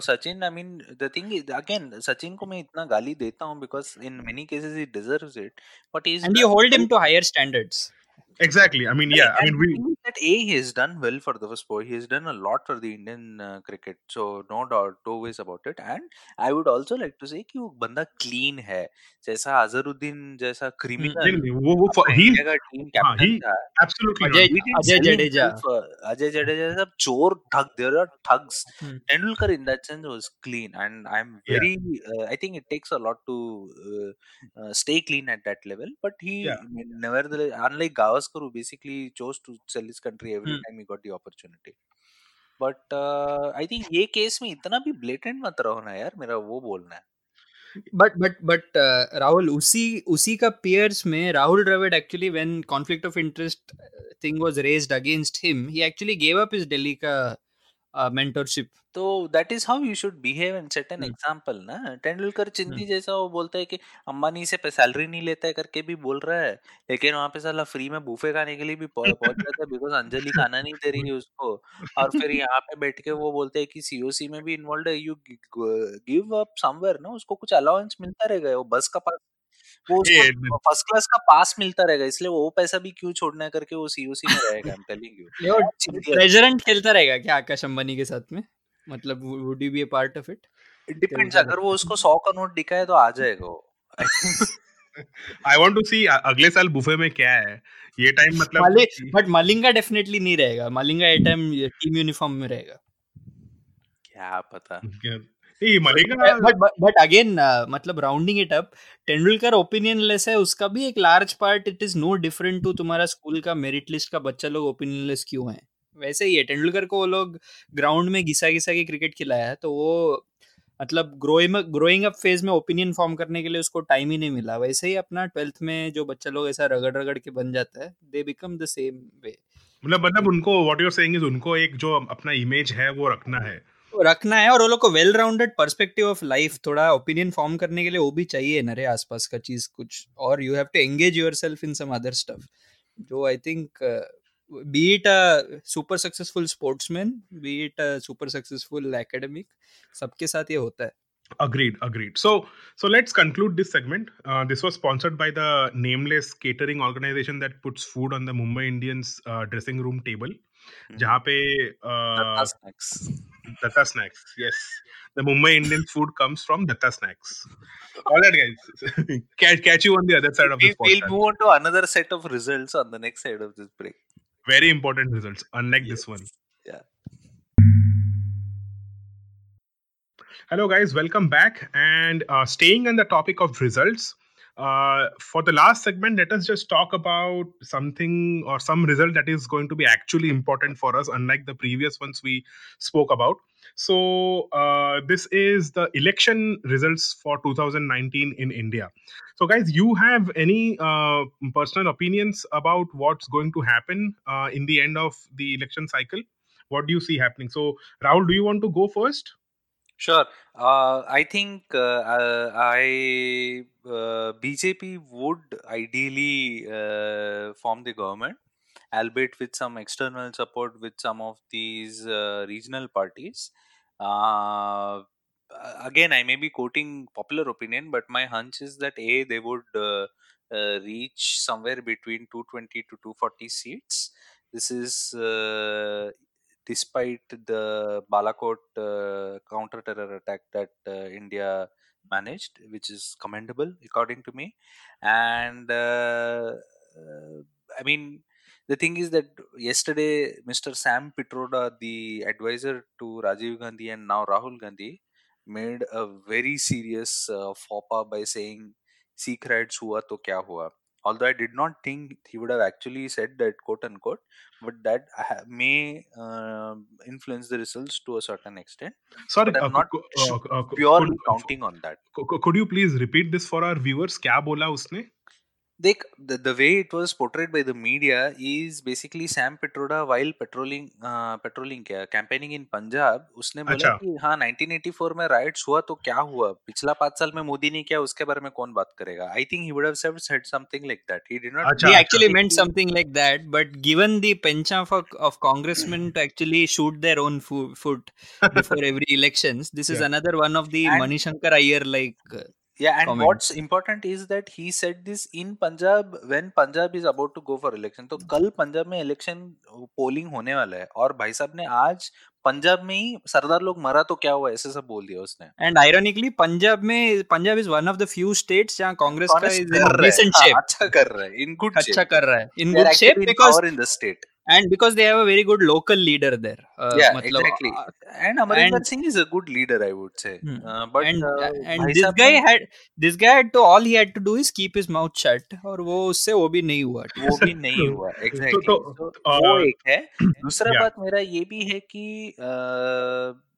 Sachin I mean the thing is again Sachin को मैं इतना गाली देता हूँ because in many cases he deserves it but is and you hold him to higher standards exactly I mean या I mean we that A he has done well for the sport. He has done a lot for the Indian uh, cricket. So no doubt, no ways about it. And I would also like to say कि वो बंदा clean है. जैसा अजहरुद्दीन जैसा नहीं criminal नहीं वो वो अपना ही इंडिया का टीम हाँ, कैप्टन he- था. Absolutely Ajay He didn't Ajay sell Jadeja himself, uh, Ajay Jadeja सब चोर ठग there are thugs. Hmm. Tendulkar in that sense was clean and I'm Yeah. very uh, I think it takes a lot to uh, uh, stay clean at that level but he Yeah. nevertheless unlike Gavaskar Who basically chose to sell his country every Hmm. time he got the opportunity. But uh, I think ये case में इतना भी blatant मत रहो ना यार मेरा वो बोलना है. बट बट बट राहुल उसी उसी का पेयर्स में Rahul Dravid actually when conflict of interest thing was raised against him he actually gave up his Delhi का मेंटरशिप तो that is how you should behave and set an. Example ना? टेंडुलकर चिंदी जैसा वो बोलता है कि अंबानी से सैलरी नहीं लेता है करके भी बोल रहा है लेकिन वहाँ पे साला फ्री में बूफे खाने के लिए भी पहुँच पहुँच जाता है बिकॉज़ अंजलि खाना नहीं दे रही है उसको। और फिर यहाँ पे बैठ के वो बोलते हैं कि सीओसी में भी इन्वॉल्व है यू गिव अप समवेयर ना? उसको कुछ अलाउंस मिलता रहेगा वो बस का पास वो फ़र्स्ट क्लास का पास मिलता रहेगा इसलिए वो पैसा भी क्यों छोड़ना करके वो सीओसी में रहेगा आई एम टेलिंग यू खेलता रहेगा क्या आकाश अंबानी के साथ में? मतलब would you be a part of it depends अगर वो उसको 100 का नोट दिखाए तो आ जाएगा वो. आई वांट टू सी अगले साल बुफे में क्या है? ये टाइम मतलब माली बट मलिंगा डेफिनेटली नहीं रहेगा. Malinga a time team uniform में रहेगा. क्या पता. नहीं मलेगा बट बट अगेन मतलब rounding it up Tendulkar opinionless है उसका भी एक large part it is no different to तुम्हारा स्कूल का मेरिट लिस्ट का बच्चा लोग ओपिनियन लेस क्यों है? वैसे ही है तेंदुलकर को वो लोग ग्राउंड में घिसा घिसा के क्रिकेट खिलाया है तो वो मतलब ग्रोइंग ग्रोइंग अप फ़ेज़ में ओपिनियन फॉर्म करने के लिए उसको टाइम ही नहीं मिला। वैसे ही अपना ट्वेल्थ में जो बच्चा लोग ऐसा रगड़ रगड़ के बन जाता है they become the same way मतलब मतलब उनको what you are saying is उनको एक जो अपना इमेज है वो रखना है। रखना है और वो लोग को well rounded perspective of life थोड़ा ओपिनियन फॉर्म करने के लिए वो भी चाहिए ना रे आसपास का चीज़ कुछ और you have to engage yourself in some other stuff जो I think be it a super successful sportsman be it a super successful academic सबके साथ ये होता है Agreed, agreed. So, so let's conclude this segment. Uh, this was sponsored by the nameless catering organization that puts food on the Mumbai Indians uh, dressing room table. जहाँ पे Datta uh, snacks. Datta Snacks. Yes, the Mumbai Indians food comes from Datta Snacks. All right, guys. catch, catch you on the other side of We, this we'll podcast. move on to another set of results on the next side of this break. Very important results, unlike this one. Yeah. Hello, guys. Welcome back. And uh, staying on the topic of results, uh, for the last segment, let us just talk about something or some result that is going to be actually important for us, unlike the previous ones we spoke about. So, uh, this is the election results for 2019 in India. So, guys, you have any uh, personal opinions about what's going to happen uh, in the end of the election cycle? What do you see happening? So, Rahul, do you want to go first? Sure. Uh, I think uh, uh, I uh, BJP would ideally uh, form the government, albeit with some external support with some of these uh, regional parties. Again, I may be quoting popular opinion, but my hunch is that a they would reach somewhere between 220 to 240 seats. This is despite the Balakot uh, counter terror attack that uh, India managed, which is commendable according to me. And uh, uh, I mean, the thing is that yesterday, Mr. Sam Pitroda, the advisor to Rajiv Gandhi and now Rahul Gandhi, made a very serious uh, faux pas by saying, "Sikh riots hua to kya hua." Although I did not think he would have actually said that, quote unquote, but that ha- may uh, influence the results to a certain extent. Sorry, But I'm uh, not co- sh- uh, uh, co- purely could, counting on that. co- co- could you please repeat this for our viewers? क्या बोला उसने? देख the way it was portrayed by the media is basically Sam Pitroda wild patrolling patrolling क्या campaigning in Punjab उसने बोला अच्छा। कि हाँ 1984 में राइट्स हुआ तो क्या हुआ? पिछला पाँच साल में मोदी ने किया उसके बारे में कौन बात करेगा? I think he something like that actually meant something like that but given the bunch of of congressman to actually shoot their own foot before every elections this is another one of the Manishankar Aiyar like Yeah, and comments what's important is that he said this in Punjab when Punjab is about to go for election. तो कल पंजाब में election polling होने वाला है और भाई साहब ने आज पंजाब में ही सरदार लोग मरा तो क्या हुआ ऐसे सब बोल दिया उसने and ironically punjab में punjab is one of the few states जहाँ कांग्रेस का है decent हाँ shape अच्छा कर रहा है इन गुड अच्छा शेप कर रहा है they good shape because power in the state and because they have a very good local leader there uh, yeah मतलब exactly uh, and Amarinder and Singh is a good leader I would say Hmm. uh, but and uh, and भाई this साहब guy ने had this guy had to all he had to do is keep his mouth shut और वो उससे वो भी नहीं हुआ ठीक वो से भी नहीं हुआ तो एग्जैक्टली तो तो वो uh, एक है दूसरा yeah बात मेरा ये भी है कि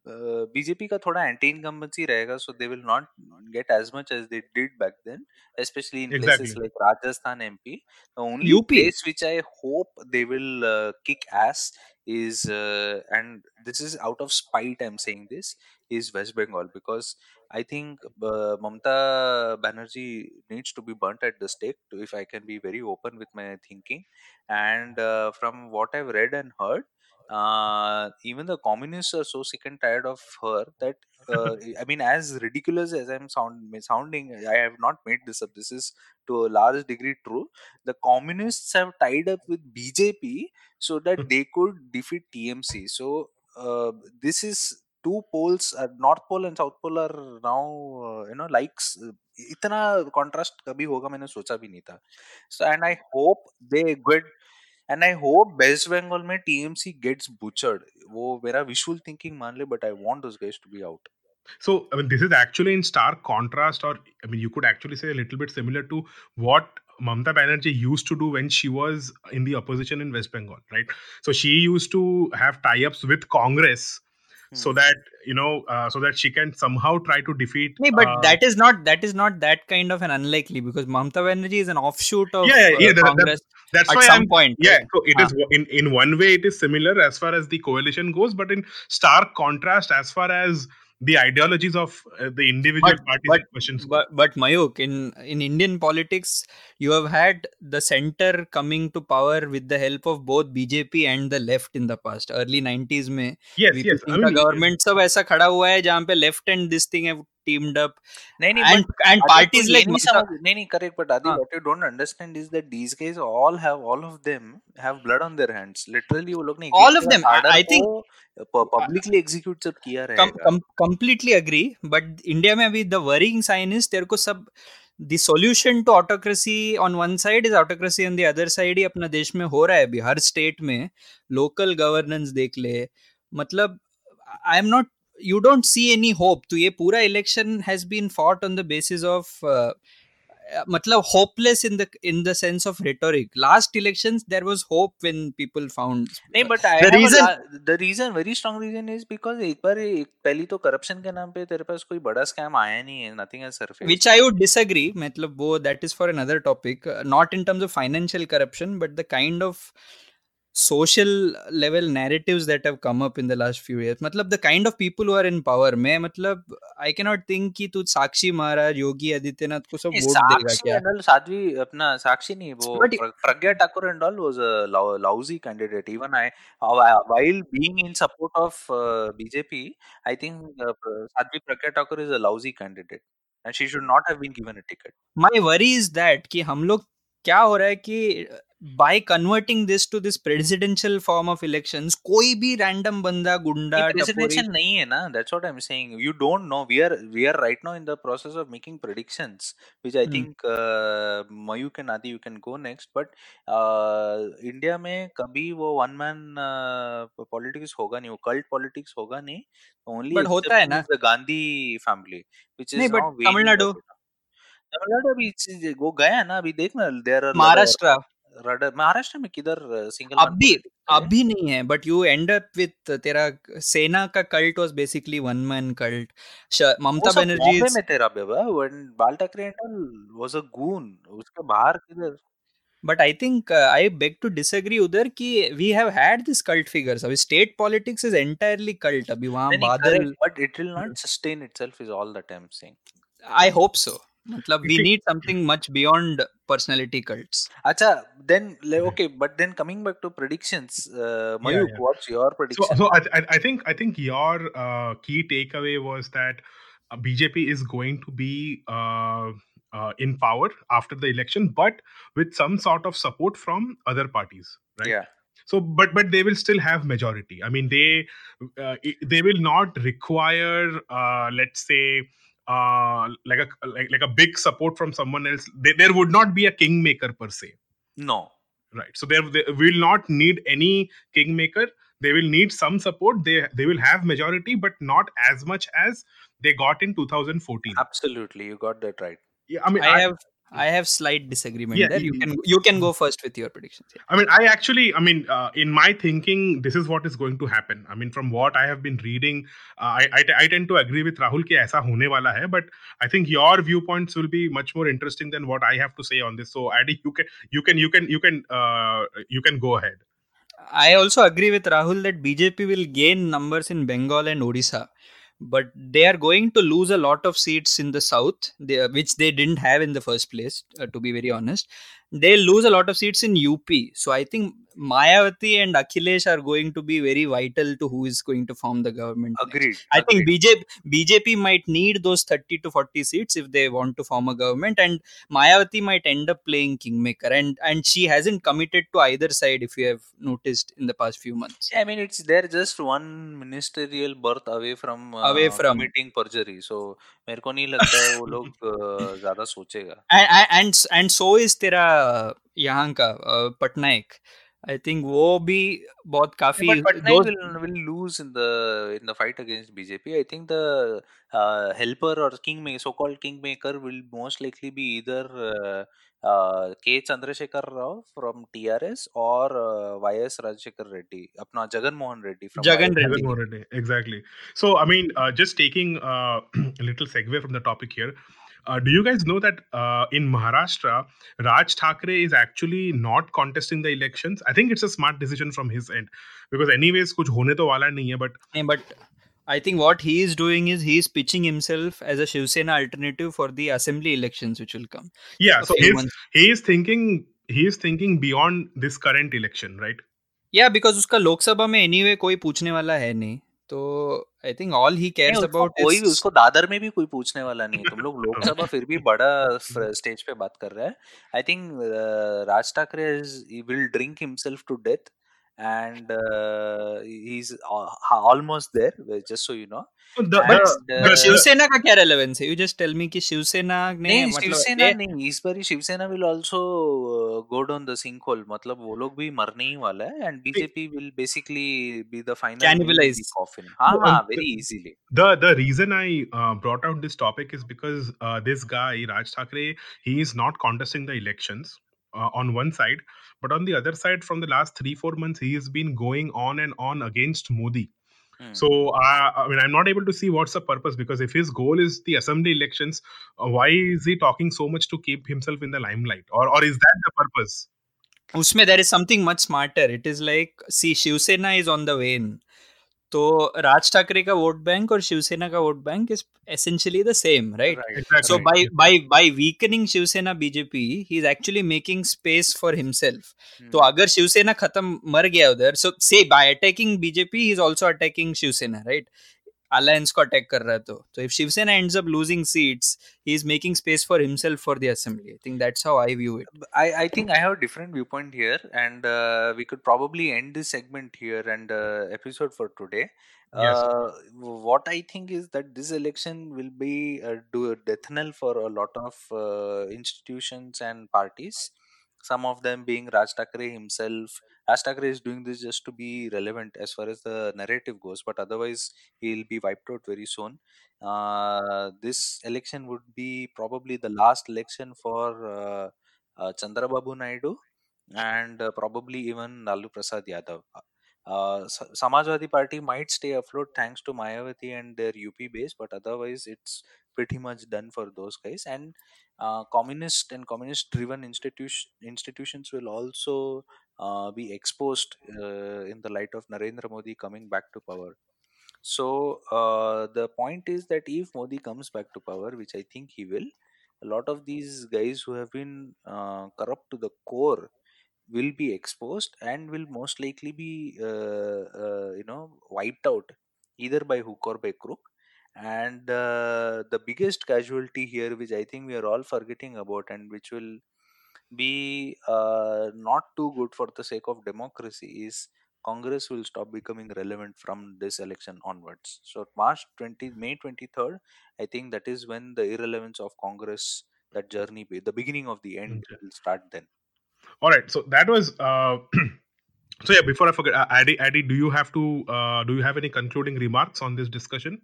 बीजेपी का थोड़ा एंटी इनकम्बेंसी रहेगा सो they will not get as much as they did back then especially in places exactly like Rajasthan MP. The only UP place which I hope they will uh, kick ass is, uh, and this is out of spite, I'm saying this, is West Bengal because I think uh, Mamta Banerjee needs to be burnt at the stake, to, if I can be very open with my thinking. And uh, from what I've read and heard, uh, even the communists are so sick and tired of her that uh, I mean, as ridiculous as I'm sound sounding, I have not made this up. This is to a large degree true. The communists have tied up with BJP so that they could defeat TMC. So uh, this is two poles, uh, North Pole and South Pole are now uh, you know likes. इतना contrast कभी होगा मैंने सोचा भी नहीं था so and I hope they good and I hope West Bengal में TMC gets butchered वो मेरा विजुअल थिंकिंग मान ले but I want those guys to be out So, I mean, this is actually in stark contrast, or I mean, you could actually say a little bit similar to what Mamta Banerjee used to do when she was in the opposition in West Bengal, right? So, she used to have tie ups with Congress so hmm. that you know uh, so that she can somehow try to defeat no, but uh, that is not that is not that kind of an unlikely because mamta banerjee is an offshoot of yeah, yeah, yeah uh, that, Congress that, that's at why some I'm, point yeah so it is ah. in in one way it is similar as far as the coalition goes but in stark contrast as far as the ideologies of uh, the individual but parties but in questions go. but but Mayuk in in Indian politics you have had the center coming to power with the help of both BJP and the left in the past early 90s में yes VP yes i Singh का mean government सब ऐसा खड़ा हुआ है जहाँ पे left and this thing have teamed up nahin, nahin, and, but, and parties like Misa, nahin, nahin, correct but Adi, what you don't understand is that these guys all have all of them have blood on their hands literally wo log nahi all of them I think publicly publicly execute सब किया रहेगा completely agree but india mein abhi the worrying sign is तेरे ko sab the solution to autocracy on one side is autocracy on the other side ही अपना देश में हो रहा है अभी हर स्टेट में लोकल गवर्नेंस देख ले मतलब I am not you don't see any hope तो ये पूरा election has been fought on the basis of matlab hopeless in the in the sense of rhetoric last elections there was hope when people found नहीं but I the have reason a, la- the reason very strong reason is because एक बार एक पहली तो corruption के नाम पे तेरे पास कोई बड़ा scam आया नहीं है nothing has surfaced which i would disagree matlab wo that is for another topic uh, not in terms of financial corruption but the kind of social level narrative that have come up in the last few year मतलब the kind of people who are in power मैं मतलब I can not think कि तू साक्षी महाराज योगी आदित्यनाथ को सब vote देगा क्या? साध्वी अपना साक्षी नहीं वो Pragya Thakur and all was a lousy candidate even I while being in support of BJP I think Sadhvi Pragya Thakur is a lousy candidate and she should not have been given a ticket my worry is that कि हम लोग क्या हो रहा है कि by converting this to this presidential form of elections कोई भी random बंदा गुंडा presidential नहीं है ना that's what I'm saying you don't know we are we are right now in the process of making predictions which I Hmm. think uh, Mayuk and Adi you can go next but uh, India में कभी वो one man uh, politics होगा नहीं वो cult politics होगा नहीं only But होता है ना। the Gandhi family which is नहीं, but now waning तमिलनाडु- अभी वो गया ना अभी देख ना there are Maharashtra rudder Maharashtra में किधर सिंगल अब भी अब भी नहीं है but you end up with तेरा सेना का cult was basically one man cult Mamata Banerjee में तेरा बेबा when बाल ठाकरे all was a उसके बाहर किधर? But I think I beg to disagree उधर कि we have had this cult figures अभी state politics is entirely cult अभी वहाँ Badal but it will not sustain itself is all that I'm saying. I hope so मतलब we need something much beyond personality cults अच्छा then le- okay but then coming back to predictions uh, Mayuk yeah. what's your So, prediction so I, I, I think I think your uh, key takeaway was that uh, BJP is going to be uh, uh, in power after the election, but with some sort of support from other parties, right? yeah So, but but they will still have majority. I mean, they uh, i- they will not require, uh, let's say, uh, like a like, like a big support from someone else. There, there would not be a kingmaker per se. No. Right. So there they will not need any kingmaker. They will need some support. They they will have majority but not as much as they got in 2014 absolutely. You got that right. Yeah i mean I I, have I have slight disagreement yeah, there. You can you can go first with your predictions. Yeah. I mean, I actually, I mean, uh, in my thinking, this is what is going to happen. I mean, from what I have been reading, uh, I, I, I tend to agree with Rahul ki aisa hone wala hai. But I think your viewpoints will be much more interesting than what I have to say on this. So, Adi, you can you can you can you can uh, you can go ahead. I also agree with Rahul that BJP will gain numbers in Bengal and Odisha but they are going to lose a lot of seats in the south, they, which they didn't have in the first place. Uh, to be very honest, they'll lose a lot of seats in UP. So I think Mayawati and Akhilesh are going to be very vital to who is going to form the government. next. agreed I think agreed. BJP BJP might need those 30 to 40 seats if they want to form a government, and Mayawati might end up playing kingmaker, and and she hasn't committed to either side. If you have noticed in the past few months, Yeah, I mean, it's they're just one ministerial berth away from uh, Away from. committing perjury. So मेरे को नहीं लगता है वो लोग uh, ज्यादा सोचेगा. and and and, and so is तेरा यहाँ का पटनायक। आई थिंक वो भी बहुत काफ़ी will lose in the in the fight against BJP I think the helper और king maker so called king maker will most K Chandrashekar Rao from TRS और YS Rajshekhar Reddy अपना Jagan Mohan Reddy from Jagan Reddy Mohan Reddy exactly so I mean just taking little segue from the topic here Uh, do you guys know that uh, in Maharashtra, Raj Thackeray is actually not contesting the elections? I think it's a smart decision from his end because, anyways, kuch hone to wala nahi hai, but. Hey, but I think what he is doing is he is pitching himself as a Shiv Sena alternative for the assembly elections, which will come. Yeah, so he is thinking he is thinking beyond this current election, right? Yeah, because उसका Lok में anyway anyway कोई पूछने वाला है नहीं तो I think all he cares about कोई उसको दादर में भी कोई पूछने वाला नहीं है। तुम लोग लोकसभा फिर भी बड़ा स्टेज पे बात कर रहा है। I think Raj Thackeray will drink himself to death and uh, he's uh, al- almost there uh, just so you know. The, and, but uh, shiv sena ka kya relevance hai? You just tell me ki shiv sena ne nahin, shiv sena they... इस बार Shiv Sena will also go down the sinkhole मतलब वो लोग भी मरने ही वाले है and BJP will basically be the final cannibalise coffin हां हां very easily the the reason i uh, brought out this topic is because uh, this guy raj thackeray he is not contesting the elections uh, on one side. But on the other side, from the last three, four months, he has been going on and on against Modi. Hmm. So I mean, I'm not able to see what's the purpose because if his goal is the assembly elections, uh, why is he talking so much to keep himself in the limelight, or or is that the purpose? Usme, there is something much smarter. It is like, see, Shiv Sena is on the wane. तो राज ठाकरे का vote bank और शिवसेना का vote bank is essentially the same right so by by by weakening Shivsena BJP he is actually making space for himself तो अगर शिवसेना खत्म मर गया उधर सो से by attacking BJP he is also attacking Shivsena right alliance को attack कर रहा है तो so if Shiv Sena ends up losing seats he is making space for himself for the assembly I think that's how I view it I, I think I have a different viewpoint here, and uh, we could probably end this segment here and uh, episode for today. Yes. Uh, what I think is that this election will be a, do a death knell for a lot of uh, institutions and parties. Some of them being Raj Thackeray himself. Raj Thackeray is doing this just to be relevant as far as the narrative goes, but otherwise he'll be wiped out very soon. Uh, this election would be probably the last election for uh, uh, Chandrababu Naidu and uh, probably even Lalu Prasad Yadav. Uh, Samajwadi Party might stay afloat thanks to Mayawati and their UP base, but otherwise it's pretty much done for those guys. And uh, communist and communist-driven institution institutions will also uh, be exposed uh, in the light of Narendra Modi coming back to power. So uh, the point is that if Modi comes back to power, which I think he will, a lot of these guys who have been uh, corrupt to the core will be exposed and will most likely be uh, you know wiped out either by hook or by crook and uh, the biggest casualty here which i think we are all forgetting about and which will be uh, not too good for the sake of democracy is congress will stop becoming relevant from this election onwards so march 20 may 23rd i think that is when the irrelevance of congress that journey be the beginning of the end Okay. will start then All right. So that was. Uh, so yeah. Before I forget, uh, Adi, Adi, do you have to? Uh, do you have any concluding remarks on this discussion?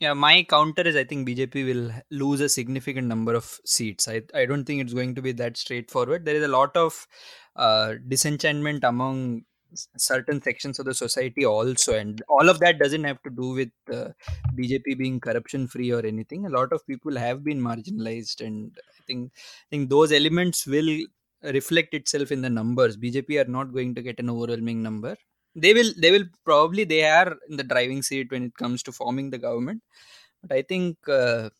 Yeah, my counter is I think BJP will lose a significant number of seats. I, I don't think it's going to be that straightforward. There is a lot of uh, disenchantment among certain sections of the society also, and all of that doesn't have to do with uh, BJP being corruption free or anything. A lot of people have been marginalized, and I think I think those elements will reflect itself in the numbers. BJP are not going to get an overwhelming number they will they will probably they are in the driving seat when it comes to forming the government. But i think uh,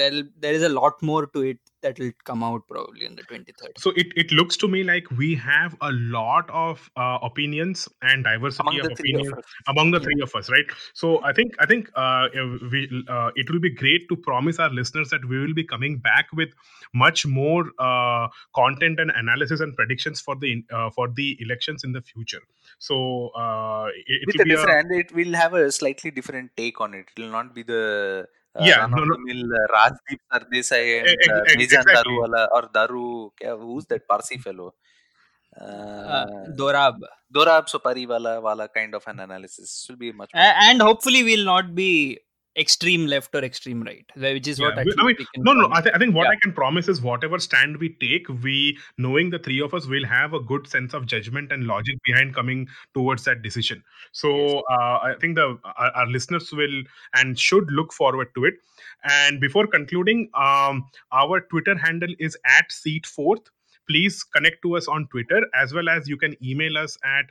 there there is a lot more to it that will come out probably on the 23rd So it, it looks to me like we have a lot of uh, opinions and diversity among of the three opinions of us among the Yeah. three of us, right? So I think I think uh, we uh, it will be great to promise our listeners that we will be coming back with much more uh, content and analysis and predictions for the uh, for the elections in the future. So uh, it, with will a be a different and it will have a slightly different take on it. It will not be the Yeah, run no, of no. the mill uh, Rajdeep Sardesai and ex- uh, ex- Mijan exactly. Daru wala or Daru kya, who's that Parsi fellow? uh, Uh, dorab Dorab Sopari wala wala kind of an analysis. This will be much more. A- and hopefully we'll not be extreme left or extreme right which is what Yeah, I we- I think mean, we no, no. I, th- I think what Yeah. I can promise is whatever stand we take, we knowing the three of us will have a good sense of judgment and logic behind coming towards that decision. So uh, I think the our, our listeners will and should look forward to it. And before concluding, um, our Twitter handle is at seat fourth. Please connect to us on Twitter as well as you can email us at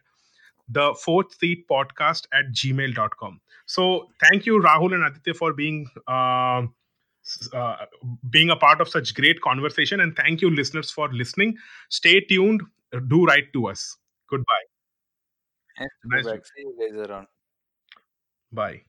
the fourth seat podcast at gmail.com. So thank you, Rahul and Aditya, for being uh, uh, being a part of such great conversation. And thank you, listeners, for listening. Stay tuned. Do write to us. Goodbye. Nice to Nice to- See you guys around. Bye.